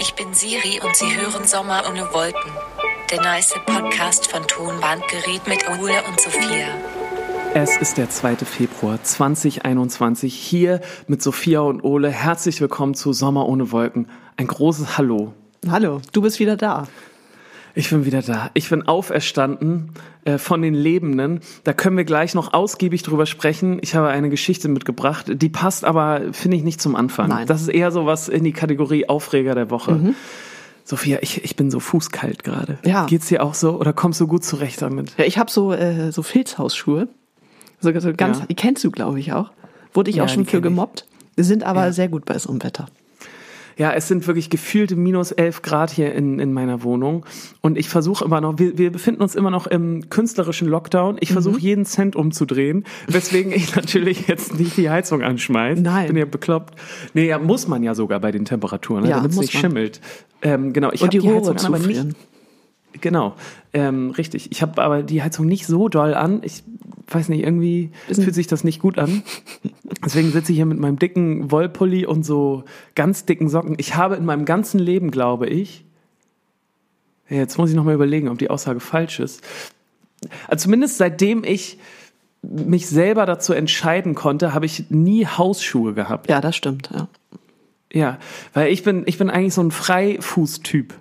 Ich bin Siri und Sie hören Sommer ohne Wolken. Der nice Podcast von Tonbandgerät mit Ole und Sophia. Es ist der 2. Februar 2021 hier mit Sophia und Ole. Herzlich willkommen zu Sommer ohne Wolken. Ein großes Hallo. Hallo, du bist wieder da. Ich bin wieder da. Ich bin auferstanden äh, von den Lebenden. Da können wir gleich noch ausgiebig drüber sprechen. Ich habe eine Geschichte mitgebracht, die passt aber, finde ich, nicht zum Anfang. Nein. Das ist eher so was in die Kategorie Aufreger der Woche. Sophia, ich, ich bin so fußkalt gerade. Ja. Geht's dir auch so oder kommst du gut zurecht damit? Ja, ich habe so, äh, so Filzhausschuhe. So, so ganz, Ja. Die kennst du, glaube ich, auch. Wurde ich Ja, auch schon für ich. gemobbt. Die sind aber Ja. sehr gut bei so einem Wetter. Ja, es sind wirklich gefühlte minus 11 Grad hier in, in meiner Wohnung. Und ich versuche immer noch, wir, wir befinden uns immer noch im künstlerischen Lockdown. Ich versuche jeden Cent umzudrehen, weswegen ich natürlich jetzt nicht die Heizung anschmeiße. Nein. Bin ja bekloppt. Nee, ja, muss man ja sogar bei den Temperaturen, ne, Ja, damit es nicht man. schimmelt. Ähm, genau, ich habe die die, Rohre Heizung an, aber nicht. Genau, ähm, richtig. Ich habe aber die Heizung nicht so doll an. Ich weiß nicht, irgendwie fühlt sich das nicht gut an. Deswegen sitze ich hier mit meinem dicken Wollpulli und so ganz dicken Socken. Ich habe in meinem ganzen Leben, glaube ich, jetzt muss ich noch mal überlegen, ob die Aussage falsch ist. Also zumindest seitdem ich mich selber dazu entscheiden konnte, habe ich nie Hausschuhe gehabt. Ja, das stimmt. Ja. Ja, weil ich bin, ich bin eigentlich so ein Freifußtyp.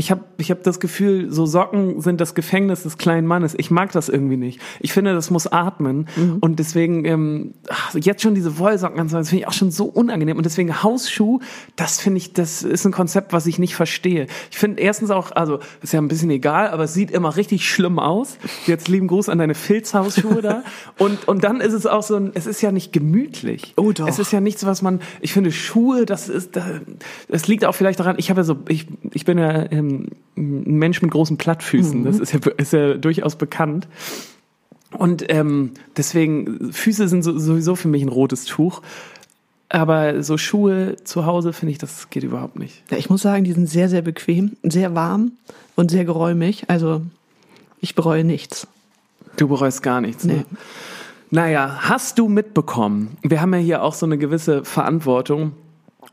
Ich habe ich hab das Gefühl, so Socken sind das Gefängnis des kleinen Mannes. Ich mag das irgendwie nicht. Ich finde, das muss atmen. Und deswegen, ähm, ach, jetzt schon diese Wollsocken anzuhaben, das finde ich auch schon so unangenehm. Und deswegen Hausschuh, das finde ich, das ist ein Konzept, was ich nicht verstehe. Ich finde erstens auch, also ist ja ein bisschen egal, aber es sieht immer richtig schlimm aus. Jetzt lieben Gruß an deine Filzhausschuhe da. Und, und dann ist es auch so ein, es ist ja nicht gemütlich. Oh, doch. Es ist ja nichts, was man, ich finde Schuhe, das ist, da- das liegt auch vielleicht daran, ich habe ja so, ich, ich bin ja ähm, ein Mensch mit großen Plattfüßen, das ist ja, ist ja durchaus bekannt. Und ähm, deswegen, Füße sind so, sowieso für mich ein rotes Tuch. Aber so Schuhe zu Hause, finde ich, das geht überhaupt nicht. ja, ich muss sagen, die sind sehr, sehr bequem, sehr warm und sehr geräumig. Also ich bereue nichts. Du bereust gar nichts. Ne? Nee. Naja, hast du mitbekommen, wir haben ja hier auch so eine gewisse Verantwortung,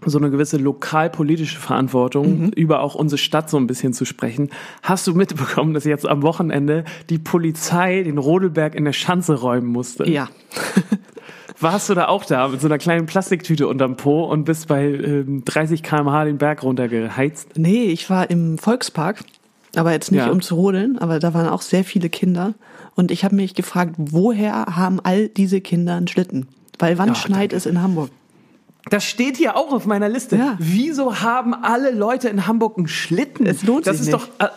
so eine gewisse lokalpolitische Verantwortung, über auch unsere Stadt so ein bisschen zu sprechen. Hast du mitbekommen, dass jetzt am Wochenende die Polizei den Rodelberg in der Schanze räumen musste? Ja. Warst du da auch da mit so einer kleinen Plastiktüte unterm Po und bist bei ähm, 30 km/h den Berg runtergeheizt? Nee, ich war im Volkspark, aber jetzt nicht Ja. um zu rodeln, aber da waren auch sehr viele Kinder. Und ich habe mich gefragt, woher haben all diese Kinder einen Schlitten? Weil wann Ja, schneit danke. es in Hamburg? Das steht hier auch auf meiner Liste. Ja. Wieso haben alle Leute in Hamburg einen Schlitten? Es lohnt das sich ist doch. äh,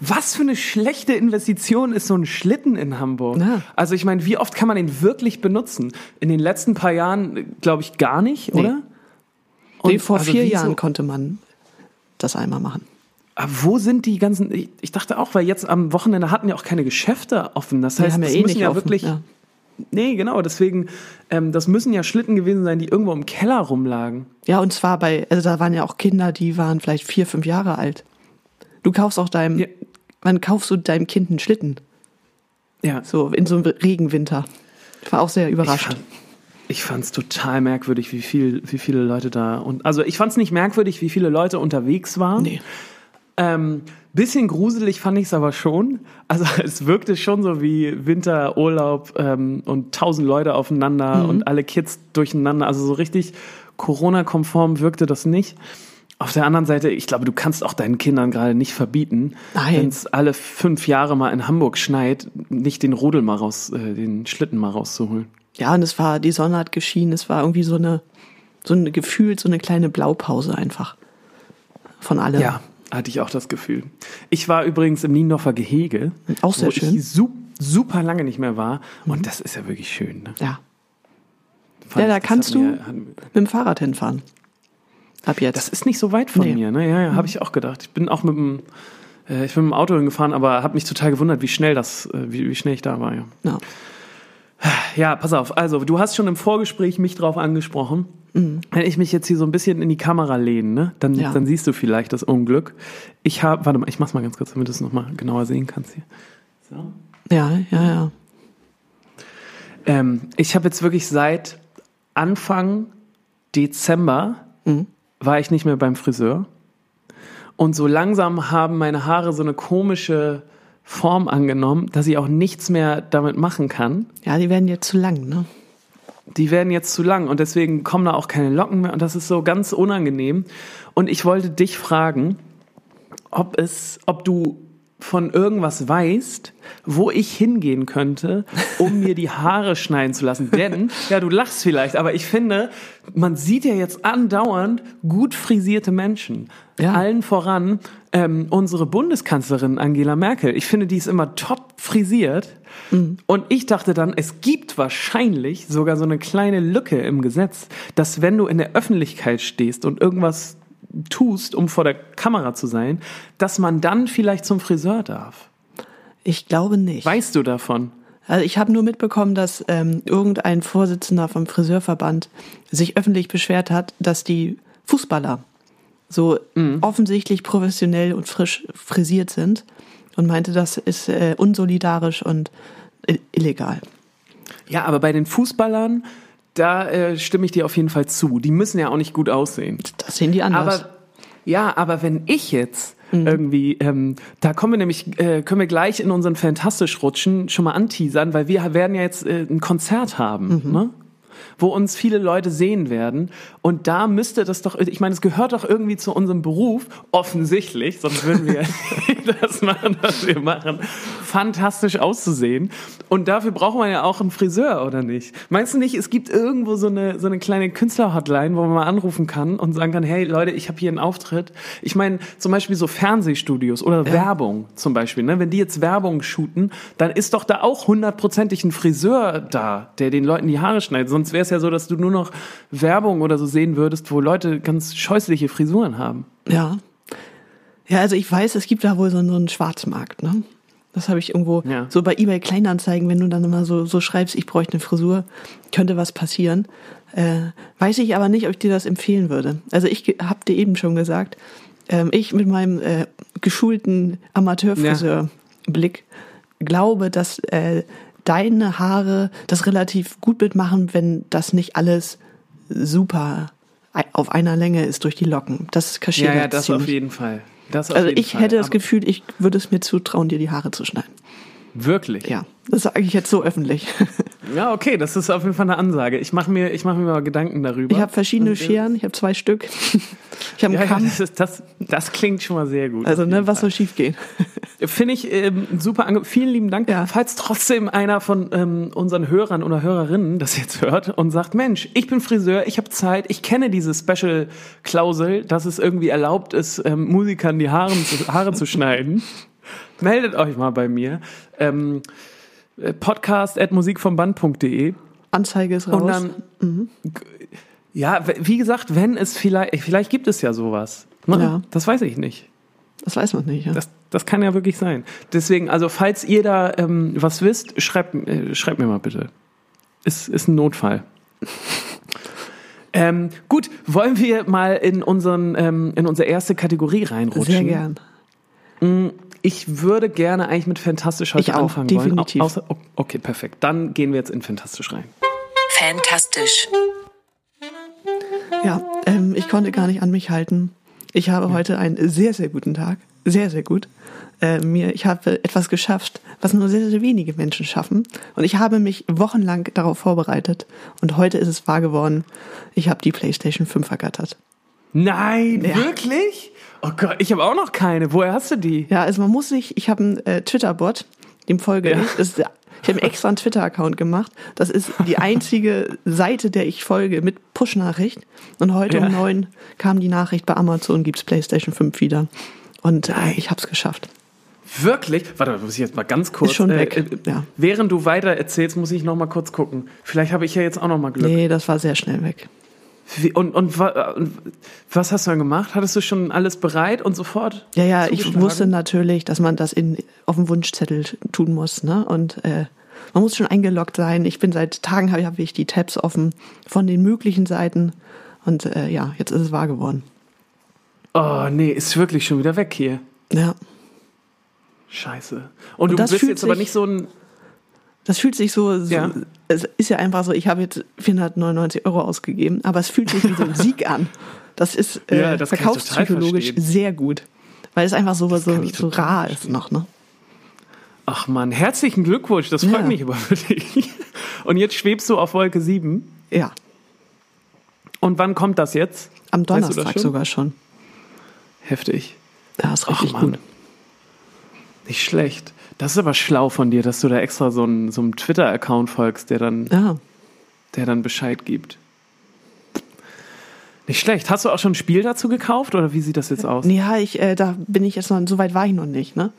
Was für eine schlechte Investition ist so ein Schlitten in Hamburg? Ja. Also ich meine, wie oft kann man den wirklich benutzen? In den letzten paar Jahren, glaube ich, gar nicht, Nee. oder? Nee, vor also vier Jahren konnte man das einmal machen. Aber wo sind die ganzen? Ich, ich dachte auch, weil jetzt am Wochenende hatten ja auch keine Geschäfte offen. Das heißt, haben ja das eh müssen nicht ja offen, wirklich. ja. Nee, genau. Deswegen, ähm, das müssen ja Schlitten gewesen sein, die irgendwo im Keller rumlagen. Ja, und zwar bei, also da waren ja auch Kinder, die waren vielleicht vier, fünf Jahre alt. Du kaufst auch deinem, Ja. wann kaufst du deinem Kind einen Schlitten? Ja. So in so einem Regenwinter. Ich war auch sehr Ich überrascht. fand, ich fand's total merkwürdig, wie viel, wie viele Leute da und also ich fand's nicht merkwürdig, wie viele Leute unterwegs waren. Nee. Ähm, bisschen gruselig fand ich's aber schon. Also es wirkte schon so wie Winterurlaub ähm, und tausend Leute aufeinander Mhm. und alle Kids durcheinander. Also so richtig Corona-konform wirkte das nicht. Auf der anderen Seite, ich glaube, du kannst auch deinen Kindern gerade nicht verbieten, wenn es alle fünf Jahre mal in Hamburg schneit, nicht den Rodel mal raus, äh, den Schlitten mal rauszuholen. Ja, und es war, die Sonne hat geschienen, es war irgendwie so eine, so eine gefühlt so eine kleine Blaupause einfach. Von allem. Ja, hatte ich auch das Gefühl. Ich war übrigens im Niendorfer Gehege, Auch sehr wo schön. ich su super lange nicht mehr war. Und das ist ja wirklich schön. Ne? Ja. Fand Ja, da kannst du mir- mit dem Fahrrad hinfahren. Ab jetzt. Das ist nicht so weit von Nee. Mhm. mir. Ne? Ja, ja, habe ich auch gedacht. Ich bin auch mit dem, äh, ich bin mit dem Auto hingefahren, aber habe mich total gewundert, wie schnell das, äh, wie, wie schnell ich da war. Ja. ja. Ja, pass auf. Also, du hast schon im Vorgespräch mich drauf angesprochen. Wenn ich mich jetzt hier so ein bisschen in die Kamera lehne, ne, dann, Ja. dann siehst du vielleicht das Unglück. Ich habe, warte mal, ich mach's mal ganz kurz, damit du es nochmal genauer sehen kannst hier. So. ja, ja, ja. Ähm, ich habe jetzt wirklich seit Anfang Dezember war ich nicht mehr beim Friseur. Und so langsam haben meine Haare so eine komische Form angenommen, dass ich auch nichts mehr damit machen kann. Ja, die werden jetzt zu lang, ne? Die werden jetzt zu lang und deswegen kommen da auch keine Locken mehr und das ist so ganz unangenehm. Und ich wollte dich fragen, ob es, ob du von irgendwas weißt, wo ich hingehen könnte, um mir die Haare schneiden zu lassen. Denn, ja, du lachst vielleicht, aber ich finde, man sieht ja jetzt andauernd gut frisierte Menschen. Ja. Allen voran ähm, unsere Bundeskanzlerin Angela Merkel. Ich finde, die ist immer top frisiert. Und ich dachte dann, es gibt wahrscheinlich sogar so eine kleine Lücke im Gesetz, dass wenn du in der Öffentlichkeit stehst und irgendwas tust, um vor der Kamera zu sein, dass man dann vielleicht zum Friseur darf. Ich glaube nicht. Weißt du davon? Also ich habe nur mitbekommen, dass ähm, irgendein Vorsitzender vom Friseurverband sich öffentlich beschwert hat, dass die Fußballer so offensichtlich professionell und frisch frisiert sind und meinte, das ist äh, unsolidarisch und i- illegal. Ja, aber bei den Fußballern, da äh, stimme ich dir auf jeden Fall zu. Die müssen ja auch nicht gut aussehen. Das sehen die anders. Aber ja, aber wenn ich jetzt irgendwie, ähm, da kommen wir nämlich, äh, können wir gleich in unseren Fantastisch rutschen, schon mal anteasern, weil wir werden ja jetzt äh, ein Konzert haben, ne? Wo uns viele Leute sehen werden. Und da müsste das doch, ich meine, es gehört doch irgendwie zu unserem Beruf, offensichtlich, sonst würden wir das machen, was wir machen, fantastisch auszusehen. Und dafür braucht man ja auch einen Friseur, oder nicht? Meinst du nicht, es gibt irgendwo so eine, so eine kleine Künstler-Hotline, wo man mal anrufen kann und sagen kann, hey Leute, ich habe hier einen Auftritt. Ich meine, zum Beispiel so Fernsehstudios oder Werbung zum Beispiel, ne? wenn die jetzt Werbung shooten, dann ist doch da auch hundertprozentig ein Friseur da, der den Leuten die Haare schneidet. Sonst wäre es ja so, dass du nur noch Werbung oder so sehen würdest, wo Leute ganz scheußliche Frisuren haben. Ja. Ja, also ich weiß, es gibt da wohl so einen, so einen Schwarzmarkt, ne? Das habe ich irgendwo Ja. so bei eBay Kleinanzeigen, wenn du dann immer so, so schreibst, ich bräuchte eine Frisur, könnte was passieren. Äh, weiß ich aber nicht, ob ich dir das empfehlen würde. Also ich habe dir eben schon gesagt, ähm, ich mit meinem äh, geschulten Amateurfriseur-Blick glaube, dass äh, deine Haare das relativ gut mitmachen, wenn das nicht alles super auf einer Länge ist durch die Locken. Das kaschiert Ja, ja, das ziemlich. auf jeden Fall. Das Also ich Fall. hätte das Aber Gefühl, ich würde es mir zutrauen, dir die Haare zu schneiden. Wirklich? Ja, das sage ich jetzt so öffentlich. Ja, okay, das ist auf jeden Fall eine Ansage. Ich mache mir, ich mach mir mal Gedanken darüber. Ich habe verschiedene Scheren, ich habe zwei Stück. Ich habe einen ja, Kamm. das, ist, das, das klingt schon mal sehr gut. Also, ne, was soll schief gehen? Finde ich ähm, super. Ange Vielen lieben Dank. Ja. Falls trotzdem einer von ähm, unseren Hörern oder Hörerinnen das jetzt hört und sagt, Mensch, ich bin Friseur, ich habe Zeit, ich kenne diese Special-Klausel, dass es irgendwie erlaubt ist, ähm, Musikern die Haare zu, Haare zu schneiden, meldet euch mal bei mir. Ähm, äh, podcast at musikvomband.de Anzeige ist raus. und dann, ja, w- wie gesagt, wenn es vielleicht, vielleicht gibt es ja sowas. Ne? Ja. Das weiß ich nicht. das weiß man nicht. Ja. Das, das kann ja wirklich sein. Deswegen, also falls ihr da ähm, was wisst, schreibt, äh, schreibt mir mal bitte. Ist, ist ein Notfall. ähm, gut, wollen wir mal in, unseren, ähm, in unsere erste Kategorie reinrutschen? Sehr gern. Ich würde gerne eigentlich mit Fantastisch heute Ich auch, anfangen definitiv. wollen. Au- Außer, okay, perfekt. Dann gehen wir jetzt in Fantastisch rein. Fantastisch. Ja, ähm, ich konnte gar nicht an mich halten. Ich habe heute einen sehr, sehr guten Tag. Sehr, sehr gut. Äh, mir, ich habe etwas geschafft, was nur sehr, sehr wenige Menschen schaffen. Und ich habe mich wochenlang darauf vorbereitet. Und heute ist es wahr geworden. Ich habe die PlayStation 5 ergattert. Nein, Ja. wirklich? Oh Gott, ich habe auch noch keine. Woher hast du die? Ja, also man muss sich, ich habe einen äh, Twitter-Bot, dem folge Ja. ich. Ist, ich habe extra einen Twitter-Account gemacht. Das ist die einzige Seite, der ich folge mit Push-Nachricht. Und heute Ja. um neun kam die Nachricht, bei Amazon gibt's PlayStation 5 wieder. Und äh, ich habe es geschafft. Wirklich? Warte, muss ich jetzt mal ganz kurz. Ist schon weg, Äh, ja. Während du weiter erzählst, muss ich noch mal kurz gucken. Vielleicht habe ich ja jetzt auch noch mal Glück. Nee, das war sehr schnell weg. Wie, und, und, und was hast du dann gemacht? Hattest du schon alles bereit und sofort? Ja, ja, ich wusste natürlich, dass man das in, auf dem Wunschzettel tun muss. Ne? Und äh, man muss schon eingeloggt sein. Ich bin seit Tagen, habe hab ich die Tabs offen von den möglichen Seiten. Und äh, ja, jetzt ist es wahr geworden. Oh, nee, ist wirklich schon wieder weg hier. Ja. Scheiße. Und, du das bist jetzt aber nicht so ein. Das fühlt sich so, so Ja. Es ist ja einfach so, ich habe jetzt 499 Euro ausgegeben, aber es fühlt sich wie so ein Sieg an. Das ist äh, Ja, das verkaufspsychologisch sehr gut. Weil es einfach so, so, so rar ist verstehen. noch, ne? Ach man, herzlichen Glückwunsch, das freut Ja. mich aber für dich. Und jetzt schwebst du auf Wolke 7. Ja. Und wann kommt das jetzt? Am Weißt du Donnerstag schon? sogar schon. Heftig. Ja, ist Ach richtig man. gut. Nicht schlecht. Das ist aber schlau von dir, dass du da extra so einen, so einen Twitter-Account folgst, der dann, Ja. der dann Bescheid gibt. Nicht schlecht. Hast du auch schon ein Spiel dazu gekauft oder wie sieht das jetzt aus? Ja, ich, äh, da bin ich jetzt noch, so weit war ich noch nicht, ne?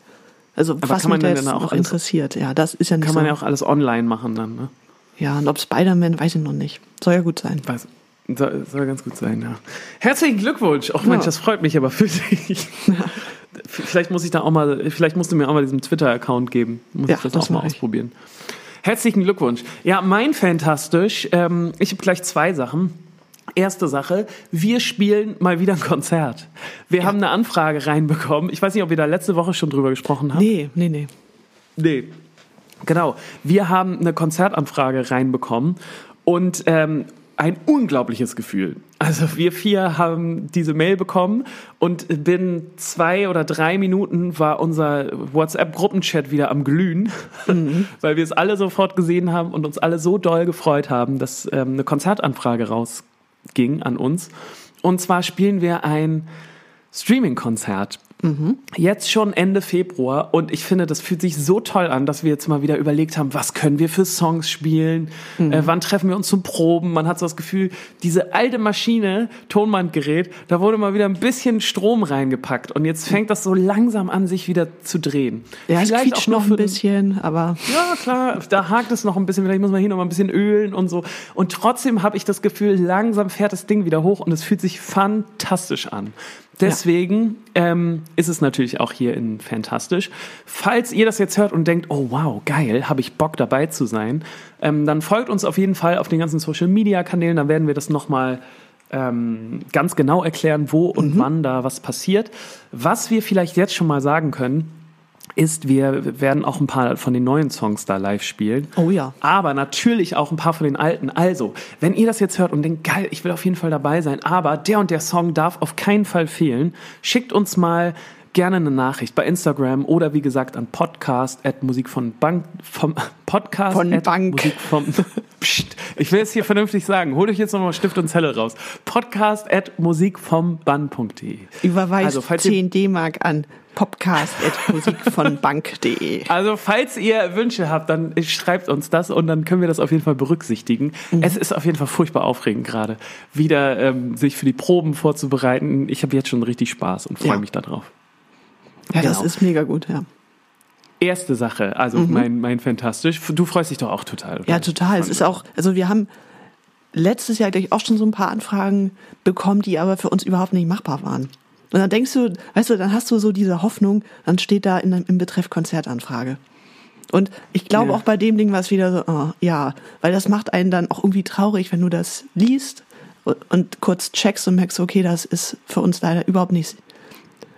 Also was kann man mich da jetzt noch interessiert, ja, das ist ja nicht Kann so. man ja auch alles online machen dann, ne? ja, und ob Spider-Man, weiß ich noch nicht. Soll ja gut sein. Weiß, soll, soll ganz gut sein, ja. Herzlichen Glückwunsch. Ach Mensch, Ja. das freut mich aber für dich. Vielleicht muss ich da auch mal, vielleicht musst du mir auch mal diesen Twitter-Account geben. Muss Ja, ich das, das auch mal ich. ausprobieren. Herzlichen Glückwunsch. Ja, mein Fantastisch. Ähm, ich habe gleich zwei Sachen. Erste Sache, wir spielen mal wieder ein Konzert. Wir haben eine Anfrage reinbekommen. Ich weiß nicht, ob ihr da letzte Woche schon drüber gesprochen habt. Nee, nee, nee. Nee. Genau. Wir haben eine Konzertanfrage reinbekommen und ähm, ein unglaubliches Gefühl. Also wir vier haben diese Mail bekommen und binnen zwei oder drei Minuten war unser WhatsApp-Gruppenchat wieder am Glühen, weil wir es alle sofort gesehen haben und uns alle so doll gefreut haben, dass ähm, eine Konzertanfrage rausging an uns. Und zwar spielen wir ein Streaming-Konzert. Jetzt schon Ende Februar und ich finde, das fühlt sich so toll an, dass wir jetzt mal wieder überlegt haben, was können wir für Songs spielen, äh, wann treffen wir uns zum Proben. Man hat so das Gefühl, diese alte Maschine, Tonbandgerät, da wurde mal wieder ein bisschen Strom reingepackt und jetzt fängt das so langsam an, sich wieder zu drehen. Ja, es Vielleicht quietscht nur noch für ein bisschen, aber ja, klar, da hakt es noch ein bisschen, vielleicht muss man hier noch mal ein bisschen ölen und so. Und trotzdem habe ich das Gefühl, langsam fährt das Ding wieder hoch und es fühlt sich fantastisch an. Deswegen ähm, ist es natürlich auch hier in Fantastisch. Falls ihr das jetzt hört und denkt, oh wow, geil, habe ich Bock dabei zu sein, ähm, dann folgt uns auf jeden Fall auf den ganzen Social-Media-Kanälen, da werden wir das nochmal ähm, ganz genau erklären, wo und wann da was passiert. Was wir vielleicht jetzt schon mal sagen können, ist, wir werden auch ein paar von den neuen Songs da live spielen. Oh ja. Aber natürlich auch ein paar von den alten. Also, wenn ihr das jetzt hört und denkt, geil, ich will auf jeden Fall dabei sein, aber der und der Song darf auf keinen Fall fehlen, schickt uns mal gerne eine Nachricht bei Instagram oder wie gesagt an podcast at Musik von Bank vom Podcast Von at Bank. Musik vom Psst, ich will es hier vernünftig sagen. Holt euch jetzt nochmal Stift und Zelle raus. Podcast at Musik vom Bann.de. überweist Also, falls ihr- 10 D-Mark an podcast.musikvonbank.de. Also, falls ihr Wünsche habt, dann schreibt uns das und dann können wir das auf jeden Fall berücksichtigen. Es ist auf jeden Fall furchtbar aufregend gerade, wieder ähm, sich für die Proben vorzubereiten. Ich habe jetzt schon richtig Spaß und freue Ja. mich darauf. Ja, das Genau. ist mega gut, ja. Erste Sache, also mein, mein Fantastisch. Du freust dich doch auch total, oder? Ja, total. Es ist auch, also wir haben letztes Jahr, glaube ich, auch schon so ein paar Anfragen bekommen, die aber für uns überhaupt nicht machbar waren. Und dann denkst du, weißt du, dann hast du so diese Hoffnung, dann steht da in, im Betreff Konzertanfrage. Und ich glaube Ja. auch bei dem Ding war es wieder so, oh, ja, weil das macht einen dann auch irgendwie traurig, wenn du das liest und, kurz checkst und merkst, okay, das ist für uns leider überhaupt nicht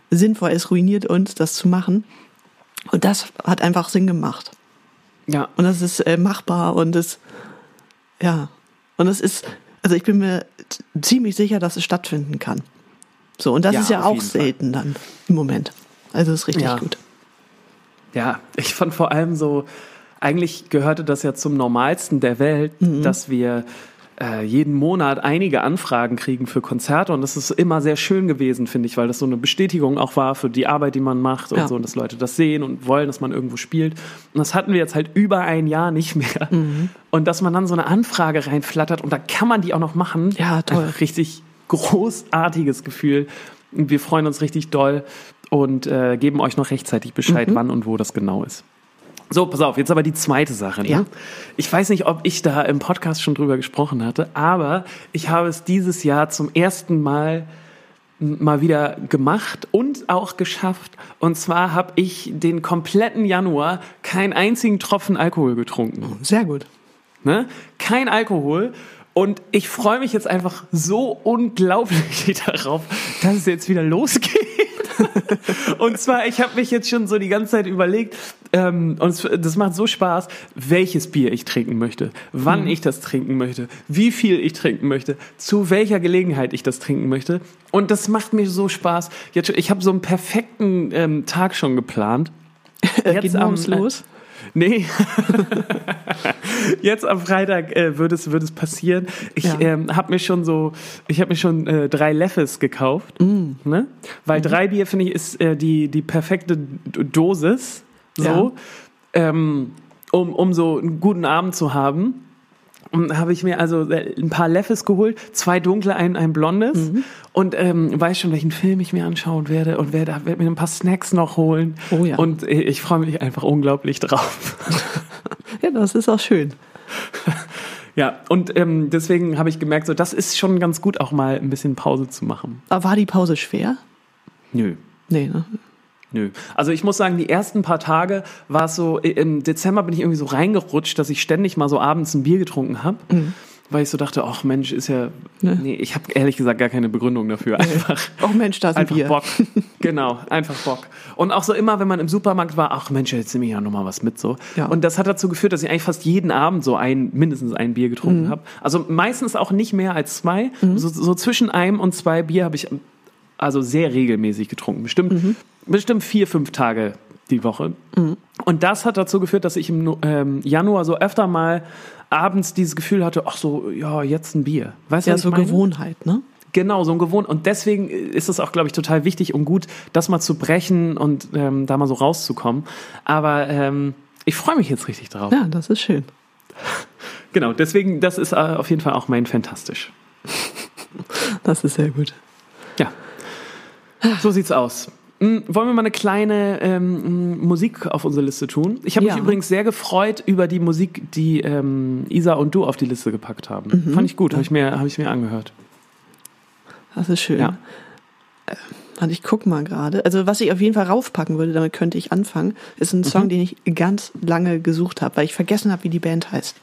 sinnvoll, es ruiniert uns, das zu machen. Und das hat einfach Sinn gemacht. Ja, Und das ist äh, machbar und es, ja, und es ist, also ich bin mir ziemlich sicher, dass es stattfinden kann. So, und das Ja, ist ja auch jeden Fall. selten dann im Moment. Also ist richtig Ja. gut. Ja, ich fand vor allem so, eigentlich gehörte das ja zum Normalsten der Welt, dass wir äh, jeden Monat einige Anfragen kriegen für Konzerte und das ist immer sehr schön gewesen, finde ich, weil das so eine Bestätigung auch war für die Arbeit, die man macht und Ja. so, und dass Leute das sehen und wollen, dass man irgendwo spielt. Und das hatten wir jetzt halt über ein Jahr nicht mehr. Und dass man dann so eine Anfrage reinflattert und da kann man die auch noch machen. Ja, toll. Richtig großartiges Gefühl. Wir freuen uns richtig doll und äh, geben euch noch rechtzeitig Bescheid, Mhm. wann und wo das genau ist. So, pass auf, jetzt aber die zweite Sache. Ne? Ja. Ich weiß nicht, ob ich da im Podcast schon drüber gesprochen hatte, aber ich habe es dieses Jahr zum ersten Mal mal wieder gemacht und auch geschafft. Und zwar habe ich den kompletten Januar keinen einzigen Tropfen Alkohol getrunken. Sehr gut. Ne? Kein Alkohol. Und ich freue mich jetzt einfach so unglaublich darauf, dass es jetzt wieder losgeht. Und zwar, ich habe mich jetzt schon so die ganze Zeit überlegt, Ähm, und es, das macht so Spaß, welches Bier ich trinken möchte, wann ich das trinken möchte, wie viel ich trinken möchte, zu welcher Gelegenheit ich das trinken möchte. Und das macht mir so Spaß. Jetzt, ich habe so einen perfekten ähm, Tag schon geplant. Geht am- morgens los. Nee. Jetzt am Freitag äh, wird, es, wird es passieren. Ich Ja. ähm, habe mir schon so, ich habe mir schon äh, drei Leffes gekauft. Mm. Ne? Weil Mhm. drei Bier, finde ich, ist äh, die, die perfekte Dosis. So. Ähm, um, um so einen guten Abend zu haben. Und habe ich mir also äh, ein paar Leffes geholt, zwei dunkle, ein, ein blondes Mhm. und ähm, weiß schon, welchen Film ich mir anschauen werde und werde, werde mir ein paar Snacks noch holen. Oh ja. Und äh, ich freue mich einfach unglaublich drauf. Ja, das ist auch schön. ja, und ähm, deswegen habe ich gemerkt, so das ist schon ganz gut, auch mal ein bisschen Pause zu machen. Aber war die Pause schwer? Nö. Nee, ne? Nö. Also ich muss sagen, die ersten paar Tage war es so, im Dezember bin ich irgendwie so reingerutscht, dass ich ständig mal so abends ein Bier getrunken habe. Weil ich so dachte, ach Mensch, ist ja. Ne? Nee, ich habe ehrlich gesagt gar keine Begründung dafür. Einfach, Oh Mensch, da ist ein einfach Bier. Bock. Genau, einfach Bock. Und auch so immer, wenn man im Supermarkt war, ach Mensch, jetzt nehme ich ja nochmal was mit so. Ja. Und das hat dazu geführt, dass ich eigentlich fast jeden Abend so ein, mindestens ein Bier getrunken habe. Also meistens auch nicht mehr als zwei. So, so zwischen einem und zwei Bier habe ich also sehr regelmäßig getrunken. Bestimmt, bestimmt vier, fünf Tage die Woche. Und das hat dazu geführt, dass ich im ähm, Januar so öfter mal abends dieses Gefühl hatte, ach so, ja, jetzt ein Bier. Weißt du, Ja, was ich so meine? Gewohnheit, ne? Genau, so ein Gewohnt. Und deswegen ist es auch, glaube ich, total wichtig und gut, das mal zu brechen und ähm, da mal so rauszukommen. Aber ähm, ich freue mich jetzt richtig drauf. Ja, das ist schön. Genau, deswegen, das ist äh, auf jeden Fall auch mein Fantastisch. Das ist sehr gut. So sieht's aus. Hm, Wollen wir mal eine kleine ähm, Musik auf unsere Liste tun? Ich habe Ja. mich übrigens sehr gefreut über die Musik, die ähm, Isa und du auf die Liste gepackt haben. Mhm. Fand ich gut, habe ich, mir- hab ich mir angehört. Das ist schön. Ja. Äh, Warte, ich guck mal gerade. Also was ich auf jeden Fall raufpacken würde, damit könnte ich anfangen, ist ein Mhm. Song, den ich ganz lange gesucht habe, weil ich vergessen habe, wie die Band heißt.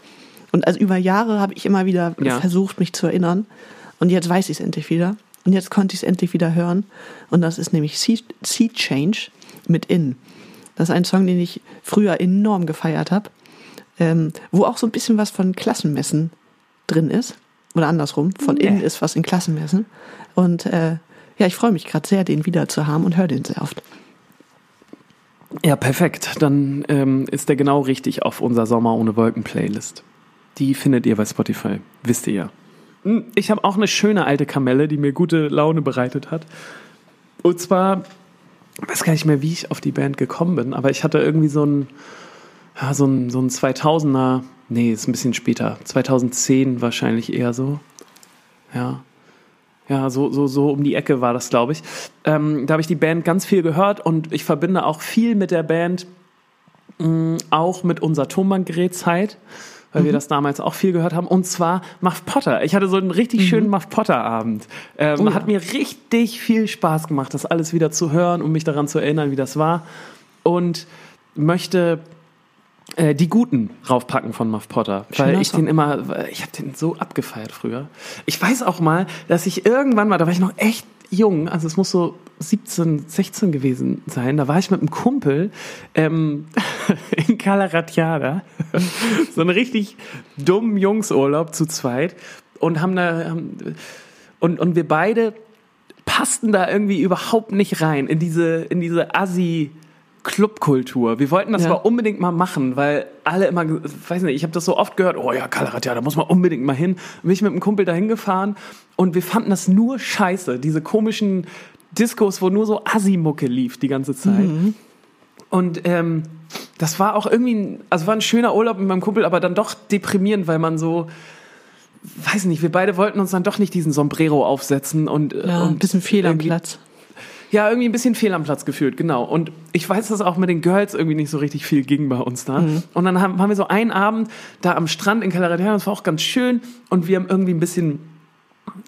Und also über Jahre habe ich immer wieder Ja. versucht, mich zu erinnern. Und jetzt weiß ich es endlich wieder. Und jetzt konnte ich es endlich wieder hören. Und das ist nämlich Sea, sea Change mit In. Das ist ein Song, den ich früher enorm gefeiert habe. Ähm, wo auch so ein bisschen was von Klassenmessen drin ist. Oder andersrum, von Nee. innen ist was in Klassenmessen. Und äh, ja, ich freue mich gerade sehr, den wieder zu haben und höre den sehr oft. Ja, perfekt. Dann ähm, ist der genau richtig auf unserer Sommer ohne Wolken Playlist. Die findet ihr bei Spotify, wisst ihr ja. Hm, Ich habe auch eine schöne alte Kamelle, die mir gute Laune bereitet hat. Und zwar, ich weiß gar nicht mehr, wie ich auf die Band gekommen bin, aber ich hatte irgendwie so ein, ja, so ein, so ein 2000er, nee, ist ein bisschen später, 2010 wahrscheinlich eher so. Ja. Ja, so, so, so um die Ecke war das, glaube ich. Ähm, da habe ich die Band ganz viel gehört und ich verbinde auch viel mit der Band, mh, auch mit unserer Tonbandgerätzeit, weil wir das damals auch viel gehört haben. Und zwar Muff Potter. Ich hatte so einen richtig schönen Muff Potter-Abend. Ähm, Oh ja. Hat mir richtig viel Spaß gemacht, das alles wieder zu hören und mich daran zu erinnern, wie das war. Und möchte äh, die Guten raufpacken von Muff Potter, weil Schöner ich Song. den immer, weil ich habe den so abgefeiert früher. Ich weiß auch mal, dass ich irgendwann mal, da war ich noch echt jung, also es muss so 17, 16 gewesen sein, da war ich mit einem Kumpel ähm, in Calaratiada, so einen richtig dummen Jungsurlaub zu zweit und haben da haben, und und wir beide passten da irgendwie überhaupt nicht rein in diese in diese Assi Clubkultur. Wir wollten das Ja. aber unbedingt mal machen, weil alle immer, weiß nicht, ich habe das so oft gehört, oh ja, Kalaratja, da muss man unbedingt mal hin. Bin ich mit einem Kumpel dahin gefahren und wir fanden das nur scheiße, diese komischen Diskos, wo nur so Assi-Mucke lief die ganze Zeit. Und ähm, das war auch irgendwie, ein, also war ein schöner Urlaub mit meinem Kumpel, aber dann doch deprimierend, weil man so, weiß nicht, wir beide wollten uns dann doch nicht diesen Sombrero aufsetzen und, Ja, und ein bisschen fehl am Platz. Ja, irgendwie ein bisschen fehl am Platz gefühlt, genau. Und ich weiß, dass auch mit den Girls irgendwie nicht so richtig viel ging bei uns da. Und dann haben, haben wir so einen Abend da am Strand in Calaratiana, das war auch ganz schön. Und wir haben irgendwie ein bisschen,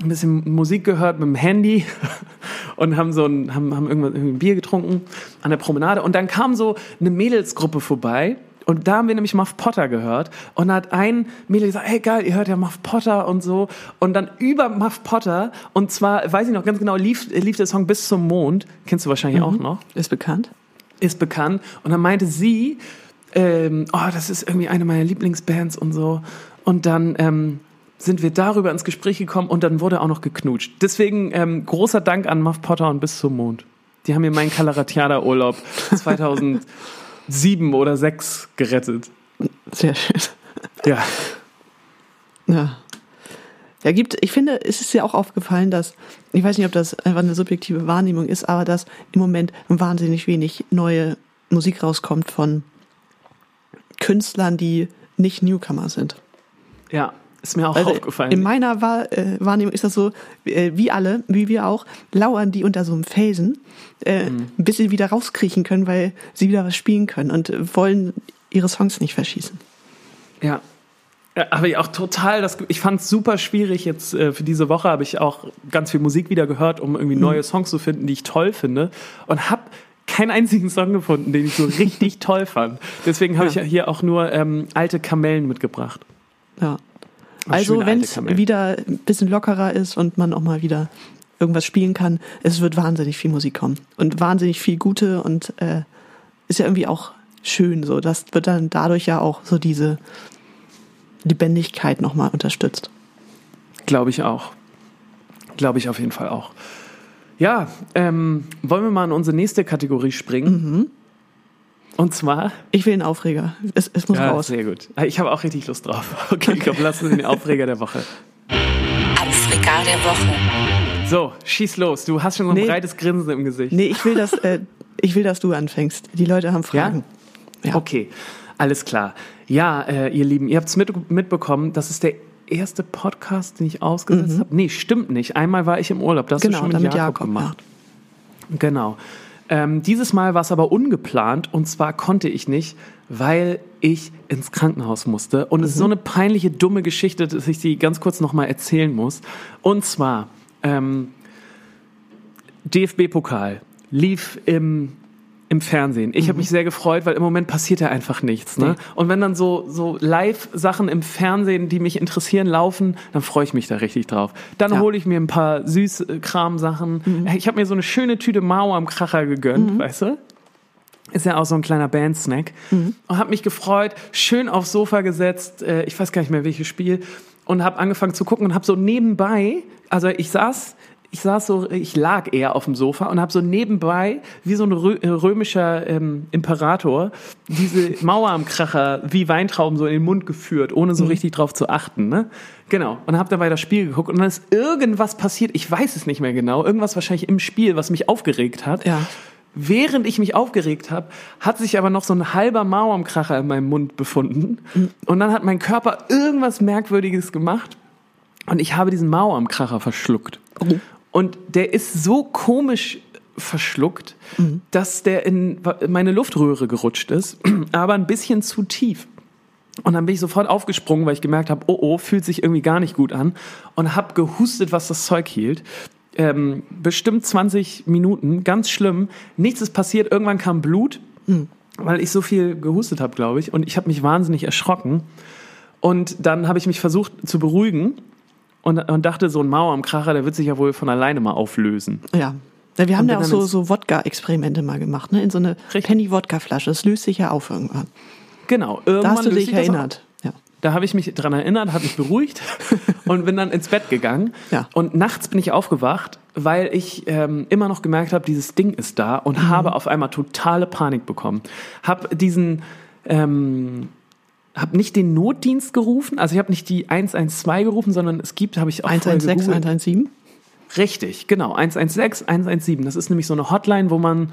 ein bisschen Musik gehört mit dem Handy und haben so ein, haben, haben irgendwann irgendwie ein Bier getrunken an der Promenade. Und dann kam so eine Mädelsgruppe vorbei. Und da haben wir nämlich Muff Potter gehört. Und da hat ein Mädel gesagt, hey geil, ihr hört ja Muff Potter und so. Und dann über Muff Potter, und zwar, weiß ich noch ganz genau, lief, lief der Song bis zum Mond. Kennst du wahrscheinlich auch noch. Ist bekannt. ist bekannt. Und dann meinte sie, ähm, oh, das ist irgendwie eine meiner Lieblingsbands und so. Und dann ähm, sind wir darüber ins Gespräch gekommen und dann wurde auch noch geknutscht. Deswegen ähm, großer Dank an Muff Potter und Bis zum Mond. Die haben mir meinen Kalaratiada-Urlaub 2007 oder 2006 gerettet. Sehr schön. Ja. Ja. Ja, gibt, ich finde, es ist ja auch aufgefallen, dass, ich weiß nicht, ob das einfach eine subjektive Wahrnehmung ist, aber dass im Moment wahnsinnig wenig neue Musik rauskommt von Künstlern, die nicht Newcomer sind. Ja, ist mir auch Also aufgefallen. In meiner Wahr, äh, Wahrnehmung ist das so, äh, wie alle, wie wir auch, lauern die unter so einem Felsen, äh, Mhm. bis sie wieder rauskriechen können, weil sie wieder was spielen können und äh, wollen ihre Songs nicht verschießen. Ja. Ja, habe ich auch total das. Ich fand es super schwierig jetzt äh, für diese Woche. Habe ich auch ganz viel Musik wieder gehört, um irgendwie neue Songs zu finden, die ich toll finde. Und habe keinen einzigen Song gefunden, den ich so richtig toll fand. Deswegen habe ich ja hier auch nur ähm, alte Kamellen mitgebracht. Ja. Also wenn es wieder ein bisschen lockerer ist und man auch mal wieder irgendwas spielen kann, es wird wahnsinnig viel Musik kommen und wahnsinnig viel gute und äh, ist ja irgendwie auch schön so. Das wird dann dadurch ja auch so diese Lebendigkeit nochmal unterstützt. Glaube ich auch. Glaube ich auf jeden Fall auch. Ja, ähm, wollen wir mal in unsere nächste Kategorie springen? Und zwar. Ich will einen Aufreger. Es, es muss Ja, raus. sehr gut. Ich habe auch richtig Lust drauf. Okay, komm, lass uns den Aufreger der Woche. Aufreger der Woche. So, schieß los. Du hast schon so ein Nee. breites Grinsen im Gesicht. Nee, ich will, dass, äh, ich will, dass du anfängst. Die Leute haben Fragen. Ja. Okay, alles klar. Ja, äh, ihr Lieben, ihr habt es mit, mitbekommen, das ist der erste Podcast, den ich ausgesetzt habe. Nee, stimmt nicht. Einmal war ich im Urlaub. Das hast Mhm. Genau, du schon mit damit Jakob, Jakob, gemacht. Genau. Ähm, dieses Mal war es aber ungeplant und zwar konnte ich nicht, weil ich ins Krankenhaus musste. Und es ist so Mhm. eine peinliche, dumme Geschichte, dass ich die ganz kurz nochmal erzählen muss. Und zwar, ähm, DFB-Pokal lief im, im Fernsehen. Ich habe mich sehr gefreut, weil im Moment passiert ja einfach nichts. Ne? Und wenn dann so, so Live-Sachen im Fernsehen, die mich interessieren, laufen, dann freue ich mich da richtig drauf. Dann Ja. hole ich mir ein paar Süßkram-Sachen. Ich habe mir so eine schöne Tüte Mao am Kracher gegönnt, weißt du? Ist ja auch so ein kleiner Bandsnack. Und habe mich gefreut, schön aufs Sofa gesetzt, äh, ich weiß gar nicht mehr welches Spiel, und habe angefangen zu gucken und habe so nebenbei, also ich saß, ich saß so, ich lag eher auf dem Sofa und habe so nebenbei, wie so ein äh, römischer ähm, Imperator, diese Mauer am Kracher wie Weintrauben so in den Mund geführt, ohne so richtig drauf zu achten. Ne? Genau. Und habe dabei das Spiel geguckt und dann ist irgendwas passiert, ich weiß es nicht mehr genau, irgendwas wahrscheinlich im Spiel, was mich aufgeregt hat. Ja. Während ich mich aufgeregt habe, hat sich aber noch so ein halber Mauerkracher in meinem Mund befunden. Und dann hat mein Körper irgendwas Merkwürdiges gemacht. Und ich habe diesen Mauerkracher verschluckt. Und der ist so komisch verschluckt, dass der in meine Luftröhre gerutscht ist, aber ein bisschen zu tief. Und dann bin ich sofort aufgesprungen, weil ich gemerkt habe, oh oh, fühlt sich irgendwie gar nicht gut an. Und habe gehustet, was das Zeug hielt. Ähm, bestimmt 20 Minuten, ganz schlimm. Nichts ist passiert. Irgendwann kam Blut, weil ich so viel gehustet habe, glaube ich. Und ich habe mich wahnsinnig erschrocken. Und dann habe ich mich versucht zu beruhigen und, und dachte, so ein Mauer am Kracher, der wird sich ja wohl von alleine mal auflösen. Ja. ja wir haben ja auch so, so Wodka-Experimente mal gemacht, ne? In so eine. Penny-Wodka-Flasche. Das löst sich ja auf irgendwann. Genau. Da Irgendwann hast du dich erinnert. Ja. Da habe ich mich dran erinnert, habe mich beruhigt und bin dann ins Bett gegangen. Ja. Und nachts bin ich aufgewacht, weil ich ähm, immer noch gemerkt habe, dieses Ding ist da und Mhm. habe auf einmal totale Panik bekommen. Hab diesen, ähm, habe nicht den Notdienst gerufen, also ich habe nicht die 112 gerufen, sondern es gibt, habe ich auch vorher 116, gegoogelt. 117. Richtig, genau. 116, 117. Das ist nämlich so eine Hotline, wo man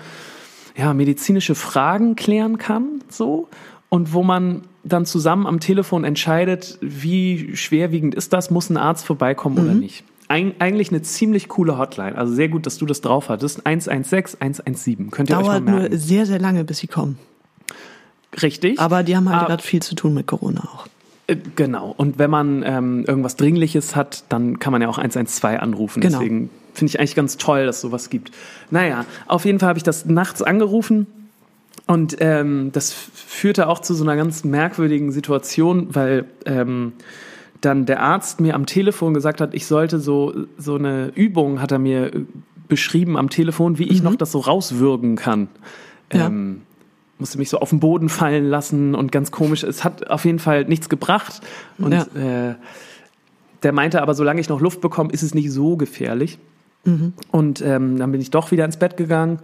ja, medizinische Fragen klären kann, so. Und wo man dann zusammen am Telefon entscheidet, wie schwerwiegend ist das, muss ein Arzt vorbeikommen oder nicht. Eig eigentlich eine ziemlich coole Hotline. Also sehr gut, dass du das drauf hattest. 116, 117. Könnt ihr euch Dauert mal nur merken. sehr, sehr lange, bis sie kommen. Richtig. Aber die haben halt Aber- gerade viel zu tun mit Corona auch. Äh, Genau. Und wenn man ähm, irgendwas Dringliches hat, dann kann man ja auch 112 anrufen. Genau. Deswegen finde ich eigentlich ganz toll, dass sowas gibt. Naja, auf jeden Fall habe ich das nachts angerufen. Und ähm, das führte auch zu so einer ganz merkwürdigen Situation, weil ähm, dann der Arzt mir am Telefon gesagt hat, ich sollte so, so eine Übung, hat er mir äh, beschrieben am Telefon, wie ich noch das so rauswürgen kann. Ja. Ähm, musste mich so auf den Boden fallen lassen und ganz komisch. Es hat auf jeden Fall nichts gebracht. Und Ja. äh, der meinte aber, solange ich noch Luft bekomme, ist es nicht so gefährlich. Und ähm, dann bin ich doch wieder ins Bett gegangen.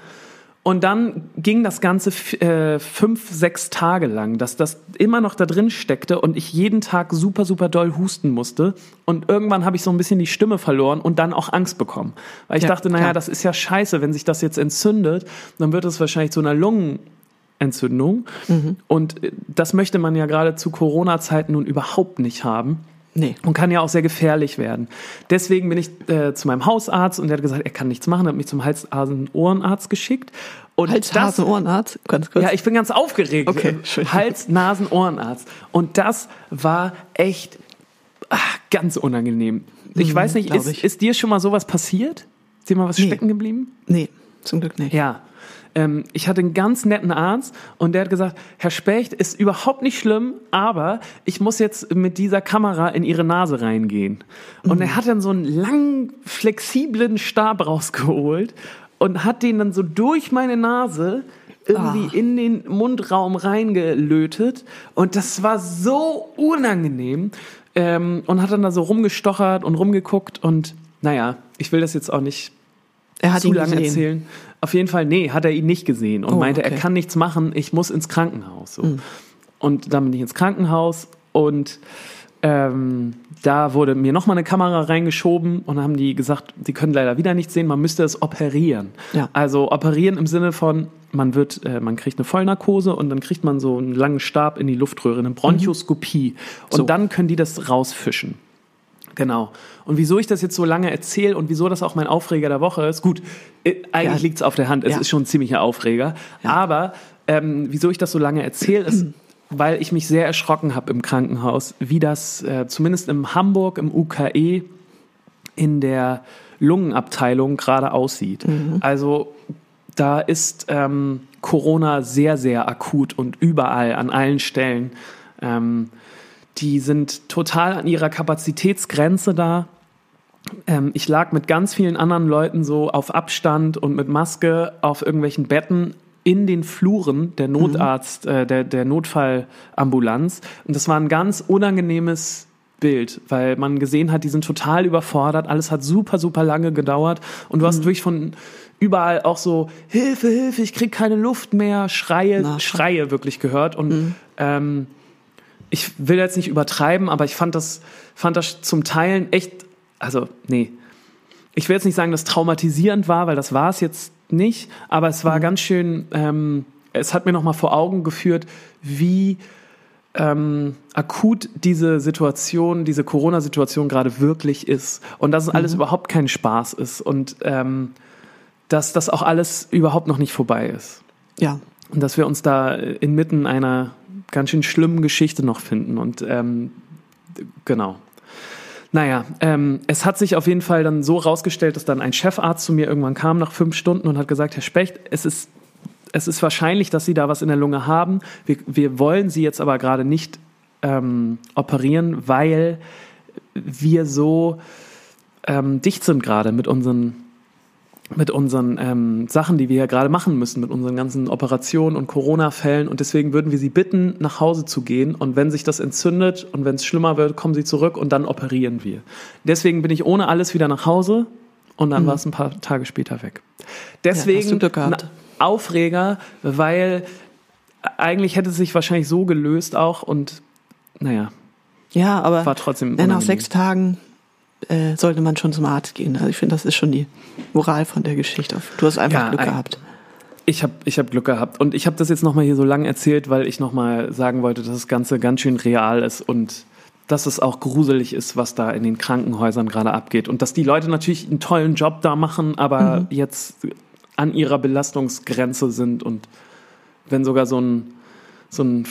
Und dann ging das Ganze äh, fünf, sechs Tage lang, dass das immer noch da drin steckte und ich jeden Tag super, super doll husten musste. Und irgendwann habe ich so ein bisschen die Stimme verloren und dann auch Angst bekommen. Weil ich Ja, dachte, naja, klar. das ist ja scheiße, wenn sich das jetzt entzündet, dann wird es wahrscheinlich zu einer Lungenentzündung. Und äh, das möchte man ja gerade zu Corona-Zeiten nun überhaupt nicht haben Nee. und kann ja auch sehr gefährlich werden. Deswegen bin ich äh, zu meinem Hausarzt und der hat gesagt, er kann nichts machen, hat mich zum Hals-Nasen-Ohrenarzt geschickt. Und Hals, das, Hasen, Ohrenarzt, ganz kurz. ja, ich bin ganz aufgeregt. Okay, schön. Hals, Nasen, Ohrenarzt. Und das war echt ach, ganz unangenehm. Ich Mhm, weiß nicht, ist, ist dir schon mal sowas passiert? Ist dir mal was Nee. stecken geblieben? Nee, zum Glück nicht. Ja. Ähm, ich hatte einen ganz netten Arzt und der hat gesagt, Herr Specht, ist überhaupt nicht schlimm, aber ich muss jetzt mit dieser Kamera in Ihre Nase reingehen. Und er hat dann so einen langen, flexiblen Stab rausgeholt und hat den dann so durch meine Nase irgendwie Ah. in den Mundraum reingelötet. Und das war so unangenehm. Ähm, und hat dann da so rumgestochert und rumgeguckt und naja, ich will das jetzt auch nicht Er hat zu lange gesehen. erzählen. Auf jeden Fall, nee, hat er ihn nicht gesehen und Oh, meinte, er okay. Hm. kann nichts machen, ich muss ins Krankenhaus. So. Und dann bin ich ins Krankenhaus und ähm, da wurde mir nochmal eine Kamera reingeschoben und haben die gesagt, sie können leider wieder nichts sehen, man müsste es operieren. Ja. Also operieren im Sinne von, man wird, äh, man kriegt eine Vollnarkose und dann kriegt man so einen langen Stab in die Luftröhre, eine Bronchoskopie. Und So. dann können die das rausfischen. Genau. Und wieso ich das jetzt so lange erzähle und wieso das auch mein Aufreger der Woche ist, gut, äh, eigentlich Ja. liegt's auf der Hand, es Ja. ist schon ein ziemlicher Aufreger. Aber ähm, wieso ich das so lange erzähle, ist, weil ich mich sehr erschrocken habe im Krankenhaus, wie das äh, zumindest in Hamburg im UKE in der Lungenabteilung gerade aussieht. Also da ist ähm, Corona sehr, sehr akut und überall, an allen Stellen. Ähm, die sind total an ihrer Kapazitätsgrenze da. Ähm, ich lag mit ganz vielen anderen Leuten so auf Abstand und mit Maske auf irgendwelchen Betten in den Fluren der Notarzt, äh, der, der Notfallambulanz. Und das war ein ganz unangenehmes Bild, weil man gesehen hat, die sind total überfordert. Alles hat super, super lange gedauert. Und du hast wirklich von überall auch so Hilfe, Hilfe, ich krieg keine Luft mehr, Schreie, Na, Schreie wirklich gehört. Und ähm, ich will jetzt nicht übertreiben, aber ich fand das, fand das zum Teilen echt, also nee, ich will jetzt nicht sagen, dass traumatisierend war, weil das war es jetzt nicht, aber es war ganz schön, ähm, es hat mir nochmal vor Augen geführt, wie ähm, akut diese Situation, diese Corona-Situation gerade wirklich ist und dass es alles überhaupt kein Spaß ist und ähm, dass das auch alles überhaupt noch nicht vorbei ist. Ja. Und dass wir uns da inmitten einer ganz schön schlimmen Geschichte noch finden. Und ähm, genau. Naja, ähm, es hat sich auf jeden Fall dann so rausgestellt, dass dann ein Chefarzt zu mir irgendwann kam nach fünf Stunden und hat gesagt, Herr Specht, es ist, es ist wahrscheinlich, dass Sie da was in der Lunge haben. Wir, wir wollen Sie jetzt aber gerade nicht ähm, operieren, weil wir so ähm, dicht sind gerade mit unseren mit unseren ähm, Sachen, die wir ja gerade machen müssen, mit unseren ganzen Operationen und Corona-Fällen. Und deswegen würden wir Sie bitten, nach Hause zu gehen. Und wenn sich das entzündet und wenn es schlimmer wird, kommen Sie zurück und dann operieren wir. Deswegen bin ich ohne alles wieder nach Hause und dann war es ein paar Tage später weg. Deswegen gehabt. ein Aufreger, weil eigentlich hätte es sich wahrscheinlich so gelöst auch und naja, Ja, aber war trotzdem ja, nach unangenehm. sechs Tagen äh, sollte man schon zum Arzt gehen. Also ich finde, das ist schon die Moral von der Geschichte. Du hast einfach Ja, Glück gehabt. Ich habe ich hab Glück gehabt. Und ich habe das jetzt nochmal hier so lang erzählt, weil ich nochmal sagen wollte, dass das Ganze ganz schön real ist und dass es auch gruselig ist, was da in den Krankenhäusern gerade abgeht. Und dass die Leute natürlich einen tollen Job da machen, aber jetzt an ihrer Belastungsgrenze sind. Und wenn sogar so ein, so ein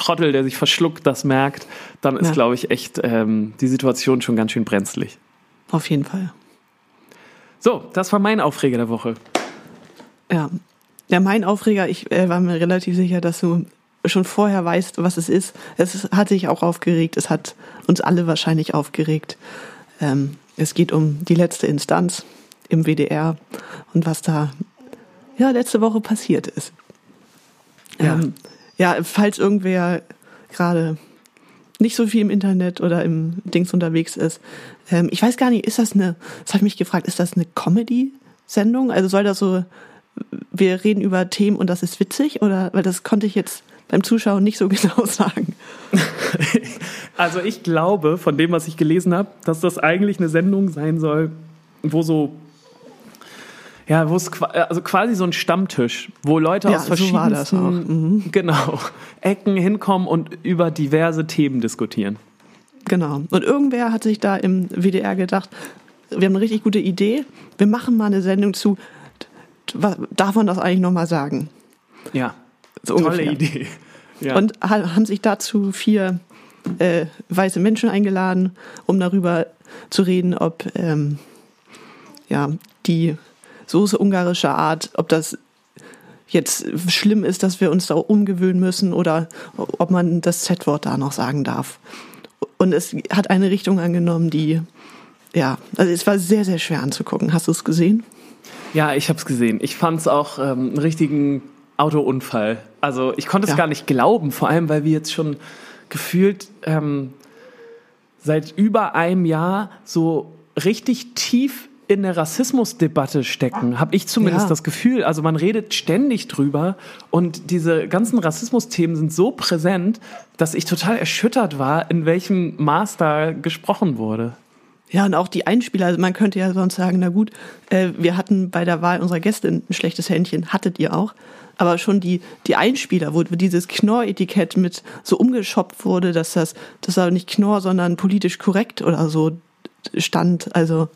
Trottel, der sich verschluckt, das merkt, dann ist, Ja. glaube ich, echt ähm, die Situation schon ganz schön brenzlig. Auf jeden Fall. So, das war mein Aufreger der Woche. Ja. Ja, mein Aufreger, ich äh, war mir relativ sicher, dass du schon vorher weißt, was es ist. Es hat sich auch aufgeregt. Es hat uns alle wahrscheinlich aufgeregt. Ähm, es geht um die letzte Instanz im WDR und was da ja letzte Woche passiert ist. Ja. Ähm, ja, falls irgendwer gerade nicht so viel im Internet oder im Dings unterwegs ist. Ähm, ich weiß gar nicht, ist das eine, das habe ich mich gefragt, ist das eine Comedy-Sendung? Also soll das so, wir reden über Themen und das ist witzig? Oder, weil das konnte ich jetzt beim Zuschauen nicht so genau sagen. Also ich glaube, von dem, was ich gelesen habe, dass das eigentlich eine Sendung sein soll, wo so ja, wo es qua- also quasi so ein Stammtisch, wo Leute Ja, aus so das verschiedensten auch. genau Ecken hinkommen und über diverse Themen diskutieren. Genau. Und irgendwer hat sich da im WDR gedacht, wir haben eine richtig gute Idee, wir machen mal eine Sendung zu, darf man das eigentlich nochmal sagen? Ja, So tolle ungefähr. Idee. Ja. Und ha- haben sich dazu vier äh, weiße Menschen eingeladen, um darüber zu reden, ob ähm, ja, die Soße ungarischer Art, ob das jetzt schlimm ist, dass wir uns da umgewöhnen müssen oder ob man das Z-Wort da noch sagen darf. Und es hat eine Richtung angenommen, die, ja, also es war sehr, sehr schwer anzugucken. Hast du es gesehen? Ja, ich habe es gesehen. Ich fand es auch ähm, einen richtigen Autounfall. Also ich konnte es Ja. gar nicht glauben, vor allem weil wir jetzt schon gefühlt ähm, seit über einem Jahr so richtig tief in der Rassismusdebatte stecken, habe ich zumindest Ja. das Gefühl. Also man redet ständig drüber und diese ganzen Rassismusthemen sind so präsent, dass ich total erschüttert war, in welchem Maß da gesprochen wurde. Ja, und auch die Einspieler, also man könnte ja sonst sagen, na gut, äh, wir hatten bei der Wahl unserer Gäste ein schlechtes Händchen, hattet ihr auch. Aber schon die, die Einspieler, wo dieses Knorr-Etikett mit so umgeschoppt wurde, dass das, das war nicht Knorr, sondern politisch korrekt oder so stand. Also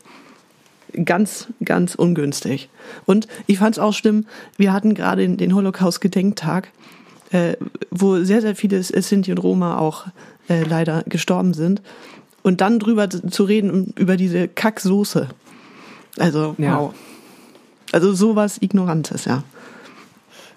ganz, ganz ungünstig. Und ich fand es auch schlimm, wir hatten gerade den- den Holocaust-Gedenktag, äh, wo sehr, sehr viele Sinti und Roma auch äh, leider gestorben sind. Und dann drüber zu zu reden, über diese Kacksoße. Also, Ja. wow. Also sowas Ignorantes, ja.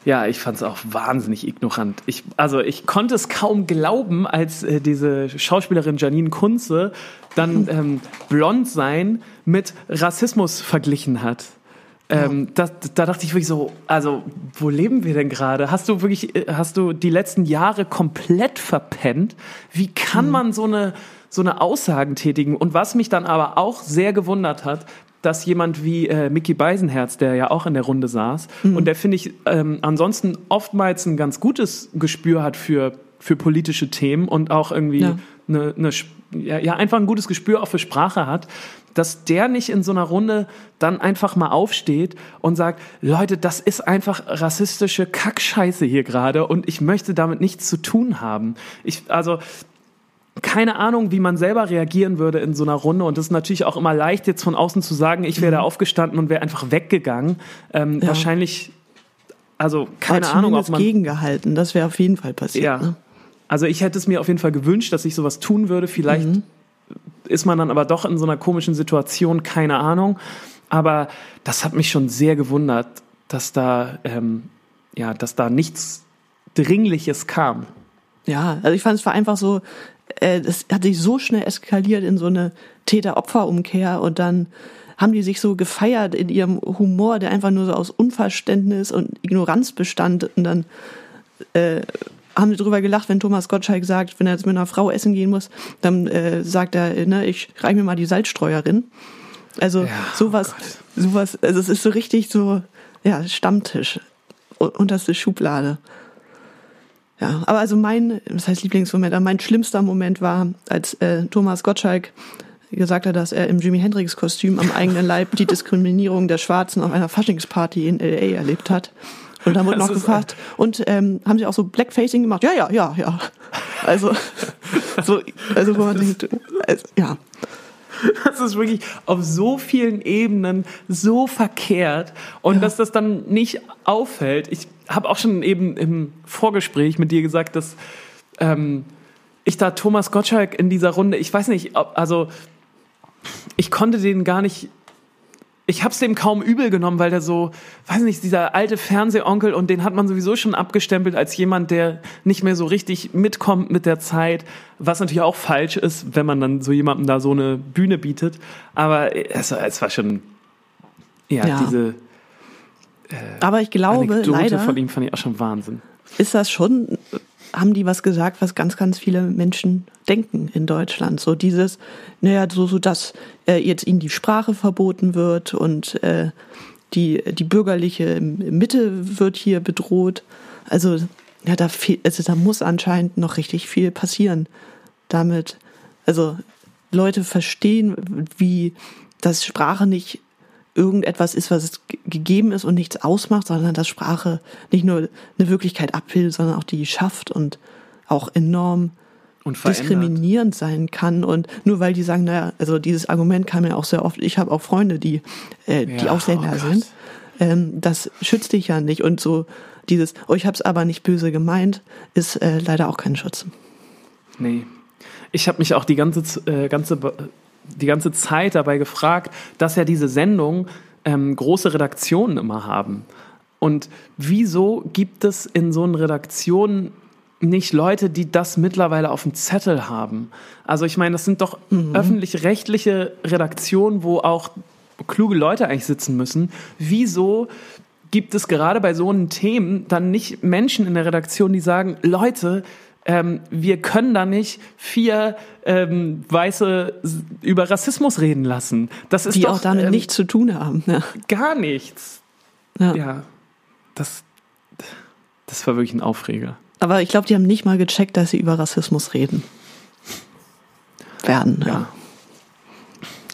Ja, ich fand es auch wahnsinnig ignorant. Ich, also ich konnte es kaum glauben, als äh, diese Schauspielerin Janine Kunze dann ähm, blond sein mit Rassismus verglichen hat. Ähm, das, da dachte ich wirklich so, also wo leben wir denn gerade? Hast du wirklich, äh, hast du die letzten Jahre komplett verpennt? Wie kann man so eine, so eine Aussagen tätigen? Und was mich dann aber auch sehr gewundert hat, dass jemand wie äh, Mickey Beisenherz, der ja auch in der Runde saß, und der finde ich ähm, ansonsten oftmals ein ganz gutes Gespür hat für, für politische Themen und auch irgendwie Ja. eine, eine, ja, einfach ein gutes Gespür auch für Sprache hat, dass der nicht in so einer Runde dann einfach mal aufsteht und sagt, Leute, das ist einfach rassistische Kackscheiße hier gerade und ich möchte damit nichts zu tun haben. Ich, also, keine Ahnung, wie man selber reagieren würde in so einer Runde. Und das ist natürlich auch immer leicht, jetzt von außen zu sagen, ich wäre da aufgestanden und wäre einfach weggegangen. Ähm, Mhm. Ja. Wahrscheinlich, also keine Aber Ahnung, ob man. gegengehalten. Das wäre auf jeden Fall passiert. Ja. Ne? Also ich hätte es mir auf jeden Fall gewünscht, dass ich sowas tun würde. Vielleicht ist man dann aber doch in so einer komischen Situation, keine Ahnung. Aber das hat mich schon sehr gewundert, dass da, ähm, ja, dass da nichts Dringliches kam. Ja, also ich fand es war einfach so, äh, das hat sich so schnell eskaliert in so eine Täter-Opfer-Umkehr und dann haben die sich so gefeiert in ihrem Humor, der einfach nur so aus Unverständnis und Ignoranz bestand und dann äh, haben sie drüber gelacht, wenn Thomas Gottschalk sagt, wenn er jetzt mit einer Frau essen gehen muss, dann äh, sagt er, äh, ne, ich reich mir mal die Salzstreuerin. Also Ja, sowas, oh sowas, also es ist so richtig so, ja, Stammtisch, unterste Schublade. Ja, aber also mein, das heißt Lieblingsmoment, aber mein schlimmster Moment war, als äh, Thomas Gottschalk gesagt hat, dass er im Jimi Hendrix Kostüm am eigenen Leib die Diskriminierung der Schwarzen auf einer Faschingsparty in LA erlebt hat. Und dann wurde Das noch gefragt, und ähm, haben sie auch so Blackfacing gemacht? Ja, ja, ja, ja. Also, so, also wo man denkt, also, ja. Das ist wirklich auf so vielen Ebenen so verkehrt und Ja. dass das dann nicht auffällt. Ich habe auch schon eben im Vorgespräch mit dir gesagt, dass ähm, ich da Thomas Gottschalk in dieser Runde, ich weiß nicht, ob, also ich konnte den gar nicht, ich habe es dem kaum übel genommen, weil der so, weiß nicht, dieser alte Fernsehonkel und den hat man sowieso schon abgestempelt als jemand, der nicht mehr so richtig mitkommt mit der Zeit, was natürlich auch falsch ist, wenn man dann so jemandem da so eine Bühne bietet. Aber es, es war schon, ja, Ja. diese, Aber ich glaube, Anekdote leider von ihm fand ich auch schon Wahnsinn. ist das schon, haben die was gesagt, was ganz, ganz viele Menschen denken in Deutschland. So dieses, naja, so, so dass äh, jetzt ihnen die Sprache verboten wird und äh, die, die bürgerliche Mitte wird hier bedroht. Also, ja, da, fehl, also da muss anscheinend noch richtig viel passieren. Damit, also Leute verstehen, wie dass Sprache nicht irgendetwas ist, was gegeben ist und nichts ausmacht, sondern dass Sprache nicht nur eine Wirklichkeit abbildet, sondern auch die schafft und auch enorm Und diskriminierend sein kann. Und nur weil die sagen, naja, also dieses Argument kam ja auch sehr oft, ich habe auch Freunde, die, äh, die Ja, Ausländer oh sind. Ähm, das schützt dich ja nicht. Und so dieses, oh, ich habe es aber nicht böse gemeint, ist äh, leider auch kein Schutz. Nee. Ich habe mich auch die ganze, äh, ganze, die ganze Zeit dabei gefragt, dass ja diese Sendungen ähm, große Redaktionen immer haben. Und wieso gibt es in so einen Redaktionen nicht Leute, die das mittlerweile auf dem Zettel haben? Also ich meine, das sind doch öffentlich-rechtliche Redaktionen, wo auch kluge Leute eigentlich sitzen müssen. Wieso gibt es gerade bei so einen Themen dann nicht Menschen in der Redaktion, die sagen, Leute, ähm, wir können da nicht vier ähm, Weiße über Rassismus reden lassen. Das ist Die doch auch damit ähm, nichts zu tun haben. Ja. gar nichts. Ja. Ja, das, das war wirklich ein Aufreger. Aber ich glaube, die haben nicht mal gecheckt, dass sie über Rassismus reden. Werden, ja. Ja.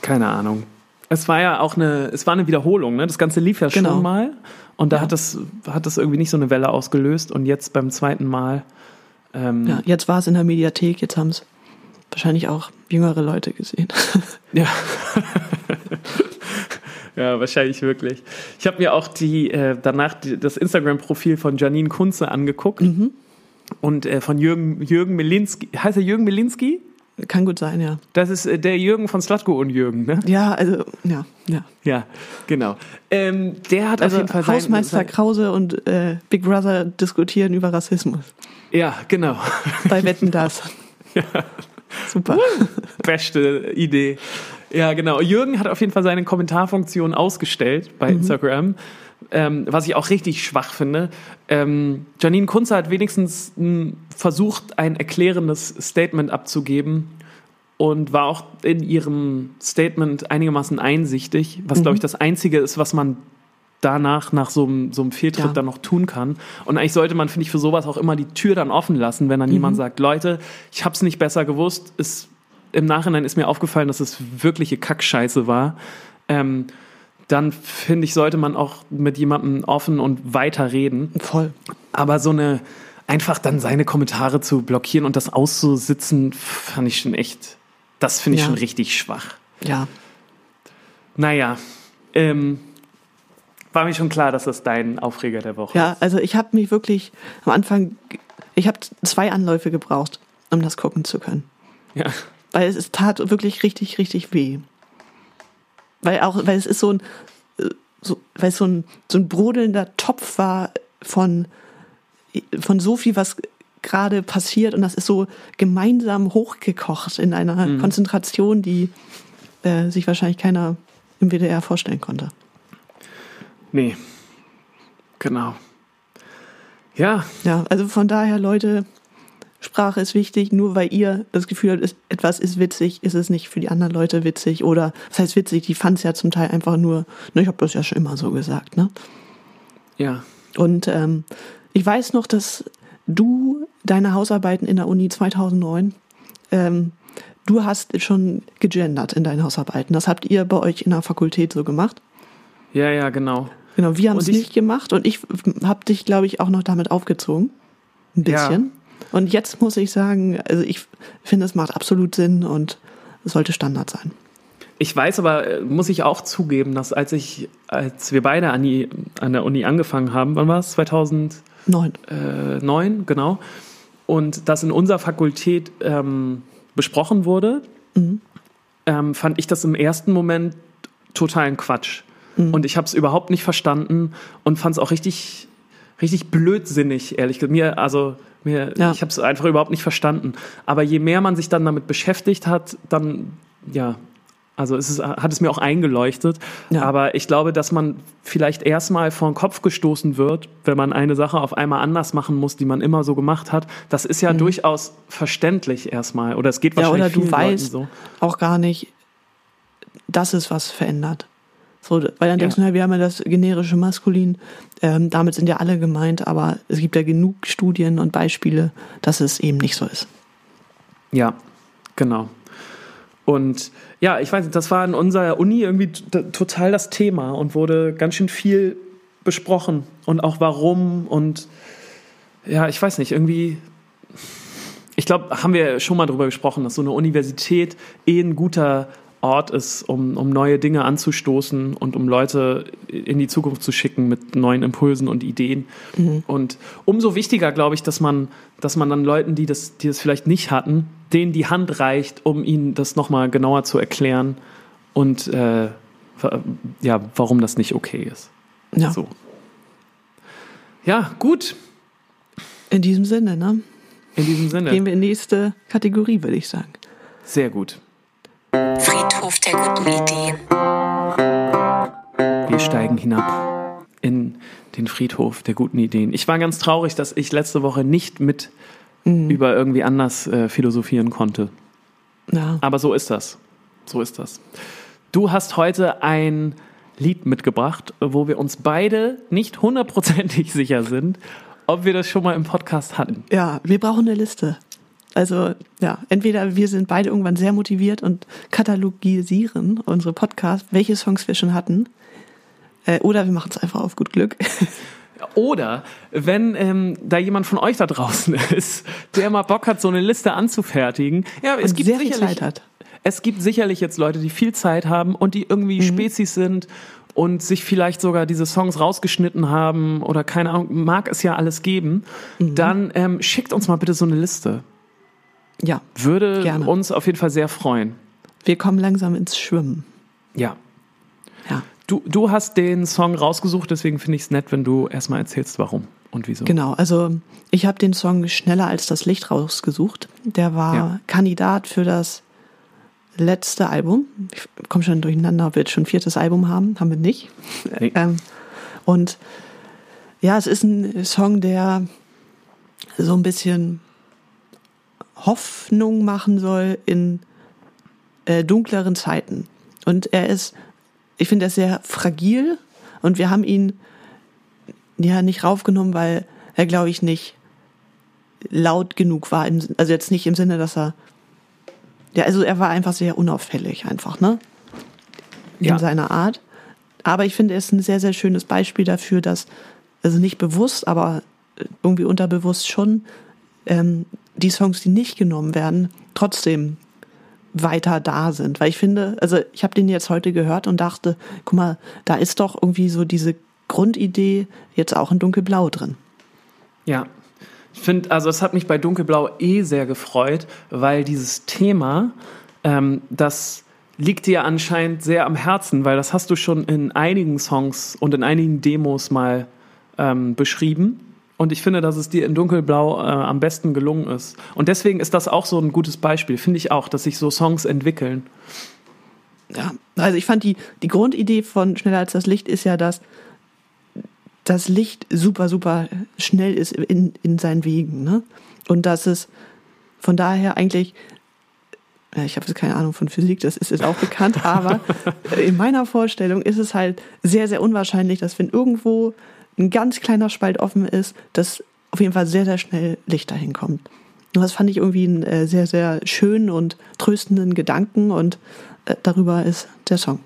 Keine Ahnung. Es war ja auch eine, es war eine Wiederholung, ne? Das Ganze lief ja Genau. schon mal. Und da Ja. hat das, hat das irgendwie nicht so eine Welle ausgelöst. Und jetzt beim zweiten Mal, ähm, ja. Jetzt war es in der Mediathek, jetzt haben es wahrscheinlich auch jüngere Leute gesehen. Ja. ja, wahrscheinlich wirklich. Ich habe mir auch die äh, danach die, das Instagram-Profil von Janine Kunze angeguckt und äh, von Jürgen, Jürgen Melinski. Heißt er Jürgen Melinski? Kann gut sein, ja. Das ist äh, der Jürgen von Slatko und Jürgen, ne? Ja, also, ja, ja. Ja, genau. Ähm, der hat Also auf jeden Fall Hausmeister sein, Krause und äh, Big Brother diskutieren über Rassismus. Ja, genau. Bei Wetten das. Super. Beste Idee. Ja, genau. Jürgen hat auf jeden Fall seine Kommentarfunktion ausgestellt bei Instagram, ähm, was ich auch richtig schwach finde. Ähm, Janine Kunze hat wenigstens mh, versucht, ein erklärendes Statement abzugeben und war auch in ihrem Statement einigermaßen einsichtig, was, glaube ich, das Einzige ist, was man danach, nach so einem, so einem Fehltritt Ja. dann noch tun kann. Und eigentlich sollte man, finde ich, für sowas auch immer die Tür dann offen lassen, wenn dann jemand sagt, Leute, ich habe es nicht besser gewusst, ist, im Nachhinein ist mir aufgefallen, dass es wirkliche Kackscheiße war. Ähm, dann finde ich, sollte man auch mit jemandem offen und weiter reden. Voll. Aber so eine, einfach dann seine Kommentare zu blockieren und das auszusitzen, fand ich schon echt, das finde ich Ja. schon richtig schwach. Ja. Naja, ähm, war mir schon klar, dass das dein Aufreger der Woche Ja, also ich habe mich wirklich am Anfang, ich habe zwei Anläufe gebraucht, um das gucken zu können. ist. Ja. Weil es, es tat wirklich richtig, richtig weh. Weil auch, weil es ist so ein, äh, so, weil es so ein, so ein brodelnder Topf war von, von so viel, was gerade passiert und das ist so gemeinsam hochgekocht in einer Konzentration, die äh, sich wahrscheinlich keiner im WDR vorstellen konnte. Nee. Genau. Ja, Ja, also von daher, Leute, Sprache ist wichtig. Nur weil ihr das Gefühl habt, etwas ist witzig, ist es nicht für die anderen Leute witzig. Oder, was heißt witzig, die fanden es ja zum Teil einfach nur, ne, ich habe das ja schon immer so gesagt. Ne? ja. Und ähm, ich weiß noch, dass du deine Hausarbeiten in der Uni 2009, ähm, du hast schon gegendert in deinen Hausarbeiten. Das habt ihr bei euch in der Fakultät so gemacht. Ja, ja, genau. Genau, wir haben es nicht gemacht und ich habe dich, glaube ich, auch noch damit aufgezogen. Ein bisschen. Und jetzt muss ich sagen, also ich finde, es macht absolut Sinn und es sollte Standard sein. Ich weiß aber, äh, muss ich auch zugeben, dass als ich, als wir beide an, die, an der Uni angefangen haben, wann war es? 2009, Neun. genau. Und das in unserer Fakultät ähm, besprochen wurde, ähm, fand ich das im ersten Moment totalen Quatsch. Und ich habe es überhaupt nicht verstanden und fand es auch richtig, richtig blödsinnig, ehrlich gesagt. Mir, also, mir, Ja. ich habe es einfach überhaupt nicht verstanden. Aber je mehr man sich dann damit beschäftigt hat, dann, ja, Also es ist, hat es mir auch eingeleuchtet. Ja. Aber ich glaube, dass man vielleicht erstmal vor den Kopf gestoßen wird, wenn man eine Sache auf einmal anders machen muss, die man immer so gemacht hat. Das ist ja durchaus verständlich erstmal. Oder es geht Mhm. Ja, wahrscheinlich oder du vielen Leuten weißt so. auch gar nicht, dass es was verändert. So, weil dann denkst Ja. du, na, wir haben ja das generische Maskulin, ähm, damit sind ja alle gemeint, aber es gibt ja genug Studien und Beispiele, dass es eben nicht so ist. Ja, genau. Und ja, ich weiß nicht, das war in unserer Uni irgendwie total das Thema und wurde ganz schön viel besprochen und auch warum und ja, ich weiß nicht, irgendwie, ich glaube, haben wir schon mal drüber gesprochen, dass so eine Universität eh ein guter Ort ist, um, um neue Dinge anzustoßen und um Leute in die Zukunft zu schicken mit neuen Impulsen und Ideen. Und umso wichtiger, glaube ich, dass man, dass man dann Leuten, die das, die das vielleicht nicht hatten, denen die Hand reicht, um ihnen das nochmal genauer zu erklären und äh, ja, warum das nicht okay ist. Ja, So. Ja, gut. in diesem Sinne, ne? In diesem Sinne. Gehen wir in die nächste Kategorie, würde ich sagen. Sehr gut. Friedhof der guten Ideen. Wir steigen hinab in den Friedhof der guten Ideen. Ich war ganz traurig, dass ich letzte Woche nicht mit über irgendwie anders äh, philosophieren konnte. Ja. Aber so ist das. So ist das. Du hast heute ein Lied mitgebracht, wo wir uns beide nicht hundertprozentig sicher sind, ob wir das schon mal im Podcast hatten. Ja, wir brauchen eine Liste. Also, ja, entweder wir sind beide irgendwann sehr motiviert und katalogisieren unsere Podcasts, welche Songs wir schon hatten, äh, oder wir machen es einfach auf gut Glück. Oder wenn ähm, da jemand von euch da draußen ist, der mal Bock hat, so eine Liste anzufertigen. Ja, es Und gibt sehr viel sicherlich, Zeit hat. Es gibt sicherlich jetzt Leute, die viel Zeit haben und die irgendwie Mhm. Spezies sind und sich vielleicht sogar diese Songs rausgeschnitten haben oder keine Ahnung, mag es ja alles geben. Mhm. Dann ähm, schickt uns mal bitte so eine Liste. Ja, Würde Gerne. uns auf jeden Fall sehr freuen. wir kommen langsam ins Schwimmen. Ja. Ja, Du, du hast den Song rausgesucht, deswegen finde ich es nett, wenn du erstmal erzählst, warum und wieso. genau. Also, ich habe den Song Schneller als das Licht rausgesucht. Der war Ja. Kandidat für das letzte Album. Ich komme schon durcheinander, ob wir jetzt schon ein viertes Album haben. Haben wir nicht. Nee. Ähm, und ja, es ist ein Song, der so ein bisschen Hoffnung machen soll in äh, dunkleren Zeiten. Und er ist, ich finde, er ist sehr fragil und wir haben ihn ja nicht raufgenommen, weil er, glaube ich, nicht laut genug war. Im, also jetzt nicht im Sinne, dass er, ja, also er war einfach sehr unauffällig einfach, ne? In Ja. seiner Art. Aber ich finde, er ist ein sehr, sehr schönes Beispiel dafür, dass, also nicht bewusst, aber irgendwie unterbewusst schon, ähm, die Songs, die nicht genommen werden, trotzdem weiter da sind. Weil ich finde, also ich habe den jetzt heute gehört und dachte, guck mal, da ist doch irgendwie so diese Grundidee jetzt auch in Dunkelblau drin. Ja. Ich finde, also es hat mich bei Dunkelblau eh sehr gefreut, weil dieses Thema, ähm, das liegt dir anscheinend sehr am Herzen, weil das hast du schon in einigen Songs und in einigen Demos mal ähm, beschrieben. Und ich finde, dass es dir in Dunkelblau äh, am besten gelungen ist. Und deswegen ist das auch so ein gutes Beispiel, finde ich auch, dass sich so Songs entwickeln. Ja, also ich fand die, die Grundidee von Schneller als das Licht ist ja, dass das Licht super, super schnell ist in, in seinen Wegen. Ne? Und dass es von daher eigentlich, ja, ich habe jetzt keine Ahnung von Physik, das ist jetzt auch bekannt, aber in meiner Vorstellung ist es halt sehr, sehr unwahrscheinlich, dass wenn irgendwo ein ganz kleiner Spalt offen ist, dass auf jeden Fall sehr, sehr schnell Licht dahin kommt. Und das fand ich irgendwie einen äh, sehr, sehr schönen und tröstenden Gedanken und äh, darüber ist der Song.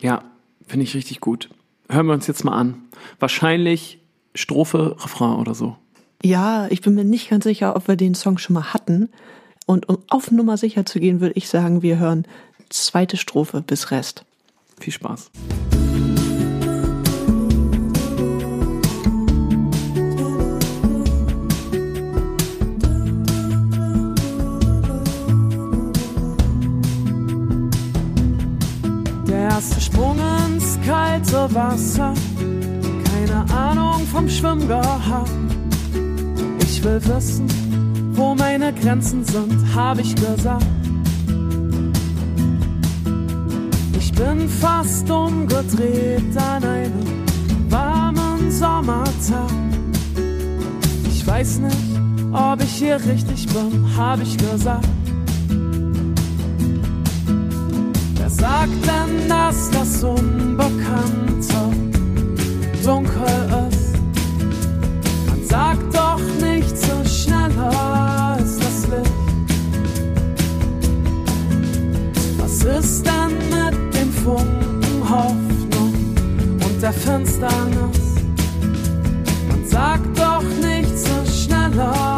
Ja, finde ich richtig gut. Hören wir uns jetzt mal an. Wahrscheinlich Strophe, Refrain oder so. Ja, ich bin mir nicht ganz sicher, ob wir den Song schon mal hatten. Und um auf Nummer sicher zu gehen, würde ich sagen, wir hören zweite Strophe bis Rest. Viel Spaß. Der erste Sprung ins kalte Wasser, keine Ahnung vom Schwimmen gehabt. Ich will wissen, wo meine Grenzen sind, habe ich gesagt. Ich bin fast umgedreht an einem warmen Sommertag. Ich weiß nicht, ob ich hier richtig bin, hab ich gesagt. Sagt denn, dass das Unbekannte dunkel ist? Man sagt doch nicht so schneller als das Licht. Was ist denn mit dem Funken Hoffnung und der Finsternis? Man sagt doch nicht so schneller als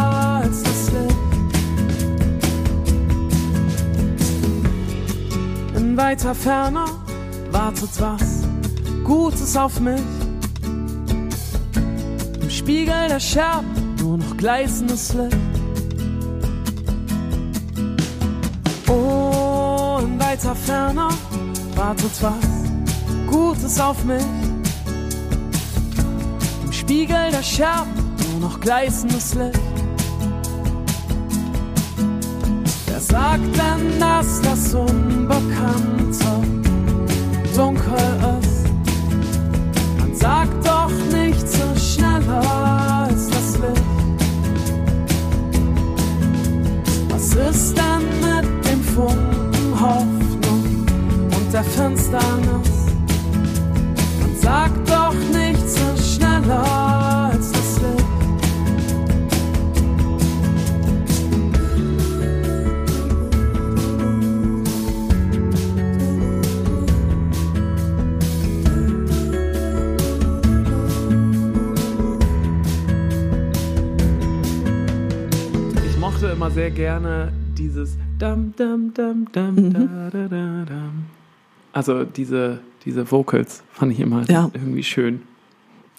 Weiter Ferne wartet was Gutes auf mich. Im Spiegel der Scherben nur noch gleißendes Licht. Oh, in weiter Ferne wartet was Gutes auf mich. Im Spiegel der Scherben nur noch gleißendes Licht. Sagt denn, dass das Unbekannte dunkel ist? Man sagt doch nicht so schneller als das Licht. Was ist denn mit dem Funken Hoffnung und der Finsternis? Man sagt doch nicht immer sehr gerne dieses dam dam dam dam da, da, da, dam. Also diese, diese Vocals fand ich immer Ja. irgendwie schön.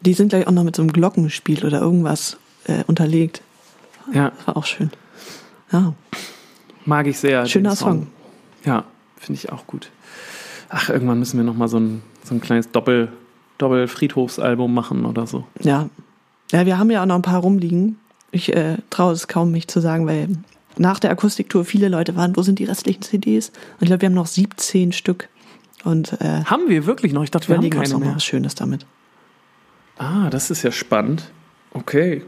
Die sind gleich auch noch mit so einem Glockenspiel oder irgendwas äh, unterlegt. Ja, war auch schön. Ja, mag ich sehr. schöner Song. Ja, finde ich auch gut. Ach, irgendwann müssen wir noch mal so ein, so ein kleines Doppel, Doppel-Friedhofsalbum machen oder so. Ja. Ja, wir haben ja auch noch ein paar rumliegen. Ich äh, traue es kaum, mich zu sagen, weil nach der Akustiktour viele Leute waren, wo sind die restlichen CDs? Und ich glaube, wir haben noch 17 Stück. Und äh, Haben wir wirklich noch? Ich dachte, wir haben keine noch mal mehr. was Schönes damit. Ah, das ist ja spannend. Okay,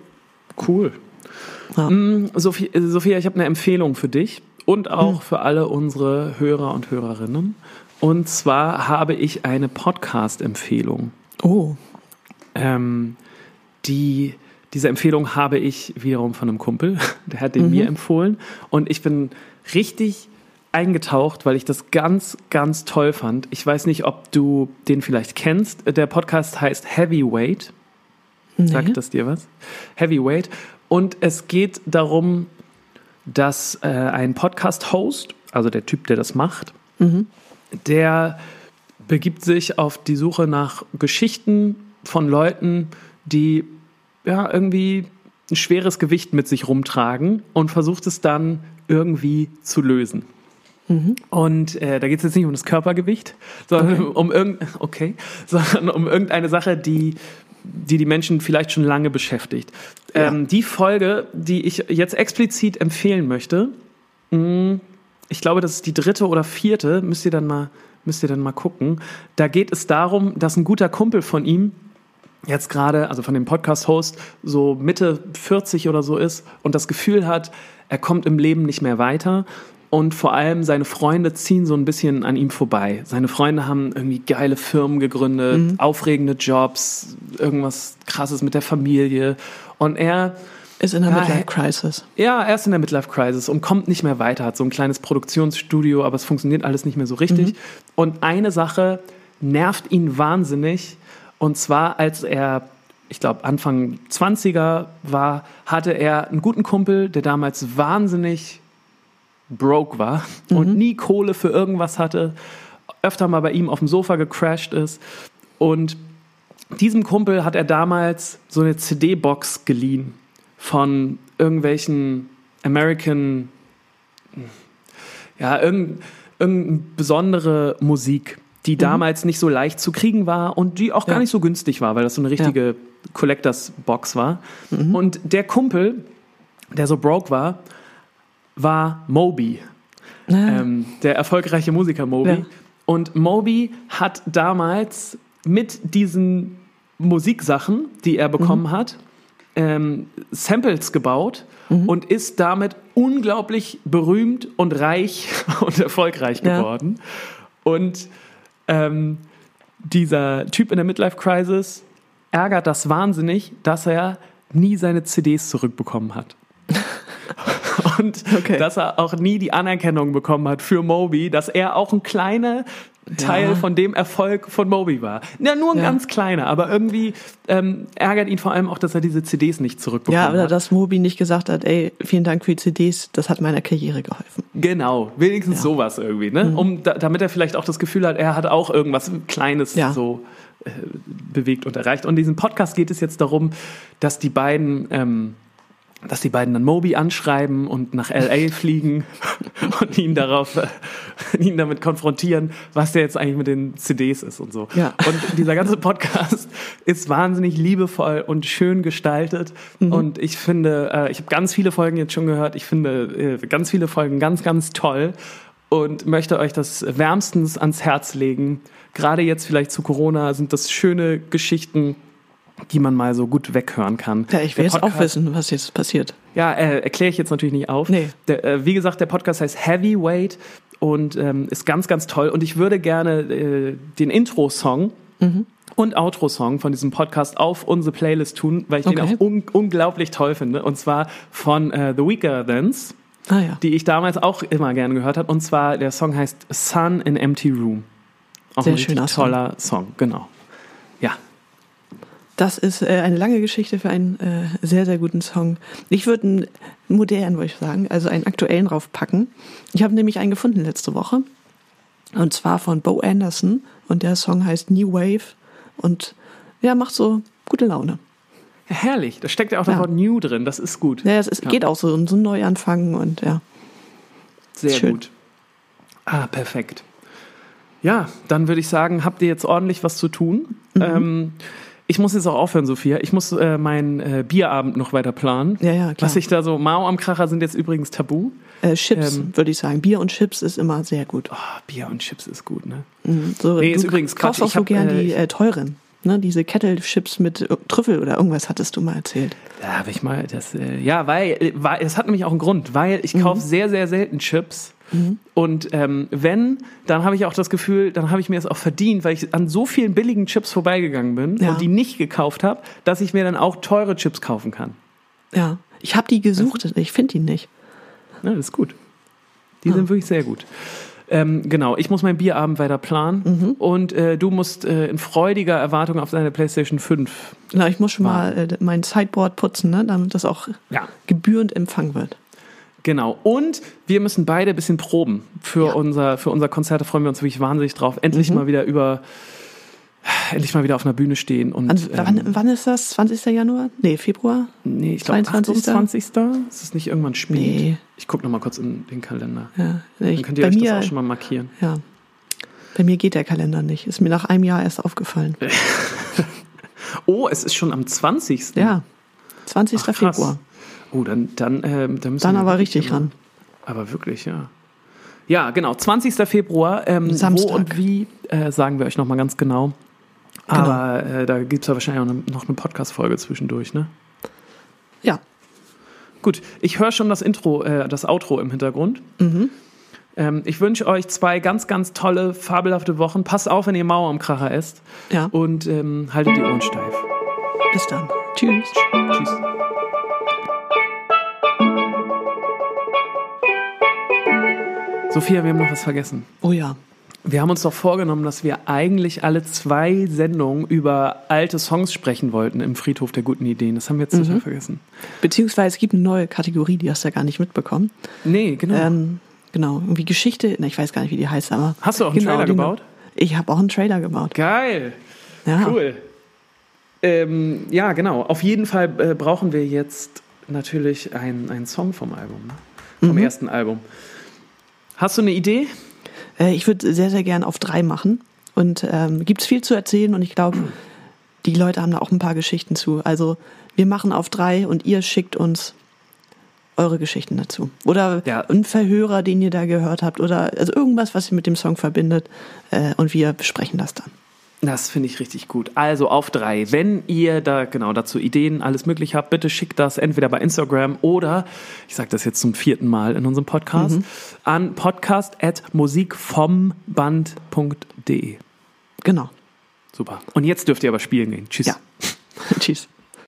cool. Ja. Mm, Sophie, äh, Sophia, ich habe eine Empfehlung für dich und auch Hm. für alle unsere Hörer und Hörerinnen. Und zwar habe ich eine Podcast-Empfehlung. Oh, Ähm, die, diese Empfehlung habe ich wiederum von einem Kumpel, der hat den mir empfohlen. Und ich bin richtig eingetaucht, weil ich das ganz, ganz toll fand. Ich weiß nicht, ob du den vielleicht kennst. Der Podcast heißt Heavyweight. Sagt das dir was? Heavyweight. Und es geht darum, dass äh, ein Podcast-Host, also der Typ, der das macht, der begibt sich auf die Suche nach Geschichten von Leuten, die ja irgendwie ein schweres Gewicht mit sich rumtragen und versucht es dann irgendwie zu lösen. Und äh, da geht es jetzt nicht um das Körpergewicht, sondern um irgend okay, sondern um irgendeine Sache, die die die Menschen vielleicht schon lange beschäftigt. Ähm, die Folge, die ich jetzt explizit empfehlen möchte, mh, ich glaube, das ist die dritte oder vierte, müsst ihr dann mal, müsst ihr dann mal gucken. Da geht es darum, dass ein guter Kumpel von ihm jetzt gerade, also von dem Podcast-Host, so Mitte 40 oder so ist und das Gefühl hat, er kommt im Leben nicht mehr weiter. Und vor allem seine Freunde ziehen so ein bisschen an ihm vorbei. Seine Freunde haben irgendwie geile Firmen gegründet, aufregende Jobs, irgendwas krasses mit der Familie. Und er ist in der Ja, Midlife Crisis. ja, er ist in der Midlife Crisis und kommt nicht mehr weiter, hat so ein kleines Produktionsstudio, aber es funktioniert alles nicht mehr so richtig. Und eine Sache nervt ihn wahnsinnig. Und zwar, als er, ich glaube, Anfang 20er war, hatte er einen guten Kumpel, der damals wahnsinnig broke war und nie Kohle für irgendwas hatte, öfter mal bei ihm auf dem Sofa gecrashed ist. Und diesem Kumpel hat er damals so eine CD-Box geliehen von irgendwelchen American, ja, irgendeine irgendein besondere Musik, die damals nicht so leicht zu kriegen war und die auch gar Ja. nicht so günstig war, weil das so eine richtige Collectors Box war. Und der Kumpel, der so broke war, war Moby Ah, ähm, der erfolgreiche Musiker Moby. Ja. Und Moby hat damals mit diesen Musiksachen, die er bekommen Mhm. hat, ähm, Samples gebaut Mhm. und ist damit unglaublich berühmt und reich und erfolgreich Ja. geworden. Und ähm, dieser Typ in der Midlife Crisis ärgert das wahnsinnig, dass er nie seine CDs zurückbekommen hat. Und Okay. dass er auch nie die Anerkennung bekommen hat für Moby, dass er auch ein kleiner Teil Ja. von dem Erfolg von Moby war. Ja, nur ein Ja. ganz kleiner, aber irgendwie ähm, ärgert ihn vor allem auch, dass er diese CDs nicht zurückbekommen Ja, oder hat. dass Moby nicht gesagt hat, ey, vielen Dank für die CDs, das hat meiner Karriere geholfen. Genau, wenigstens Ja. Mhm. sowas irgendwie, ne? Um, da, damit er vielleicht auch das Gefühl hat, er hat auch irgendwas Kleines so äh, bewegt und erreicht. Und in diesem Podcast geht es jetzt darum, dass die beiden, ähm, dass die beiden dann Moby anschreiben und nach LA fliegen und ihn darauf, äh, ihn damit konfrontieren, was der jetzt eigentlich mit den CDs ist und so. Ja. Und dieser ganze Podcast ist wahnsinnig liebevoll und schön gestaltet. Mhm. Und ich finde, äh, ich habe ganz viele Folgen jetzt schon gehört. Ich finde äh, ganz viele Folgen ganz, ganz toll und möchte euch das wärmstens ans Herz legen. Gerade jetzt vielleicht zu Corona sind das schöne Geschichten, die man mal so gut weghören kann. Ja, ich will jetzt auch wissen, was jetzt passiert. ja, äh, erkläre ich jetzt natürlich nicht auf. Nee. Der, äh, wie gesagt, der Podcast heißt Heavyweight und ähm, ist ganz, ganz toll. Und ich würde gerne äh, den Intro-Song Mhm. und Outro-Song von diesem Podcast auf unsere Playlist tun, weil ich den Okay. auch un unglaublich toll finde. Und zwar von äh, The Weaker Thans, Ah ja. die ich damals auch immer gerne gehört habe. Und zwar der Song heißt Sun in Empty Room. Auch Sehr ein schöner Song. toller Song, genau. Das ist äh, eine lange Geschichte für einen äh, sehr, sehr guten Song. Ich würde einen modernen, würde ich sagen, also einen aktuellen draufpacken. Ich habe nämlich einen gefunden letzte Woche. Und zwar von Bo Anderson. Und der Song heißt New Wave. Und ja, macht so gute Laune. herrlich. Da steckt ja auch das Ja. Wort New drin. Das ist gut. Ja, es Ja. geht auch so, so ein Neuanfang und ja. Sehr Schön. gut. Ah, perfekt. Ja, dann würde ich sagen, habt ihr jetzt ordentlich was zu tun. Mhm. Ähm, ich muss jetzt auch aufhören, Sophia. Ich muss äh, meinen äh, Bierabend noch weiter planen. Ja, ja, klar. Was ich da so, Mao am Kracher sind jetzt übrigens tabu. Äh, Chips, Ähm, würde ich sagen. Bier und Chips ist immer sehr gut. Oh, Bier und Chips ist gut, ne? Mhm. So, Nee, ist übrigens Quatsch. auch Ich so gern äh, die ich- äh, teuren. Ne? Diese Kettle-Chips mit äh, Trüffel oder irgendwas hattest du mal erzählt. Da habe ich mal das, äh, ja, weil, äh, weil, es hat nämlich auch einen Grund, weil Mhm. ich kaufe sehr, sehr selten Chips. Und ähm, wenn, dann habe ich auch das Gefühl, dann habe ich mir das auch verdient, weil ich an so vielen billigen Chips vorbeigegangen bin Ja. und die nicht gekauft habe, dass ich mir dann auch teure Chips kaufen kann. Ja. Ich habe die gesucht, ich finde die nicht. Ja, das ist gut. Die sind wirklich sehr gut. Ähm, genau, ich muss meinen Bierabend weiter planen Mhm. und äh, du musst äh, in freudiger Erwartung auf deine PlayStation 5. Na, ich muss schon mal äh, mein Sideboard putzen, ne? damit das auch Ja. gebührend empfangen wird. Genau. Und wir müssen beide ein bisschen proben für Ja. unser für unser Konzert. Da freuen wir uns wirklich wahnsinnig drauf. Endlich Mhm. mal wieder über endlich mal wieder auf einer Bühne stehen und An, ähm, wann, wann ist das? 20. Januar? Nee, Februar? nee, ich glaube 22.. 28. Ist es nicht irgendwann spät? Nee. Ich gucke noch mal kurz in den Kalender. Ja. Dann Ich, könnt ihr euch mir, das auch schon mal markieren. ja. Bei mir geht der Kalender nicht. Ist mir nach einem Jahr erst aufgefallen. Oh, es ist schon am 20. Ja. 20. Ach. Februar. Oh, dann dann ähm, dann müssen Dann wir aber richtig immer- ran. Aber wirklich, ja. Ja, genau. 20. Februar. Ähm, Samstag. Wo und wie äh, sagen wir euch noch mal ganz genau. Genau. Aber äh, da gibt es ja wahrscheinlich auch eine, noch eine Podcast-Folge zwischendurch, ne? Ja. Gut, ich höre schon das Intro, äh, das Outro im Hintergrund. Mhm. Ähm, ich wünsche euch zwei ganz, ganz tolle, fabelhafte Wochen. Passt auf, wenn ihr Mauer am Kracher esst. Ja. Und ähm, haltet die Ohren steif. Bis dann. Tschüss. Tschüss. Sophia, wir haben noch was vergessen. Oh ja. Wir haben uns doch vorgenommen, dass wir eigentlich alle zwei Sendungen über alte Songs sprechen wollten im Friedhof der guten Ideen. Das haben wir jetzt Mhm. total vergessen. Beziehungsweise es gibt eine neue Kategorie, die hast du ja gar nicht mitbekommen. Nee, genau. Ähm, genau. Irgendwie Geschichte, na, ich weiß gar nicht, wie die heißt, aber. Hast du auch einen genau, Trailer die- gebaut? Ich habe auch einen Trailer gebaut. Geil. Ja. Cool. Ähm, ja, genau. Auf jeden Fall äh, brauchen wir jetzt natürlich einen, einen Song vom Album, ne? vom Mhm. ersten Album. Hast du eine Idee? Äh, ich würde sehr, sehr gern auf drei machen. Und ähm, gibt es viel zu erzählen und ich glaube, die Leute haben da auch ein paar Geschichten zu. Also wir machen auf drei und ihr schickt uns eure Geschichten dazu. Oder Ja. ein Verhörer, den ihr da gehört habt. Oder also irgendwas, was ihr mit dem Song verbindet. Äh, und wir besprechen das dann. Das finde ich richtig gut. Also auf drei. Wenn ihr da genau dazu Ideen, alles möglich habt, bitte schickt das entweder bei Instagram oder, ich sage das jetzt zum vierten Mal in unserem Podcast, an podcast.musikvomband.de. Genau. Super. Und jetzt dürft ihr aber spielen gehen. Tschüss. Ja. Tschüss.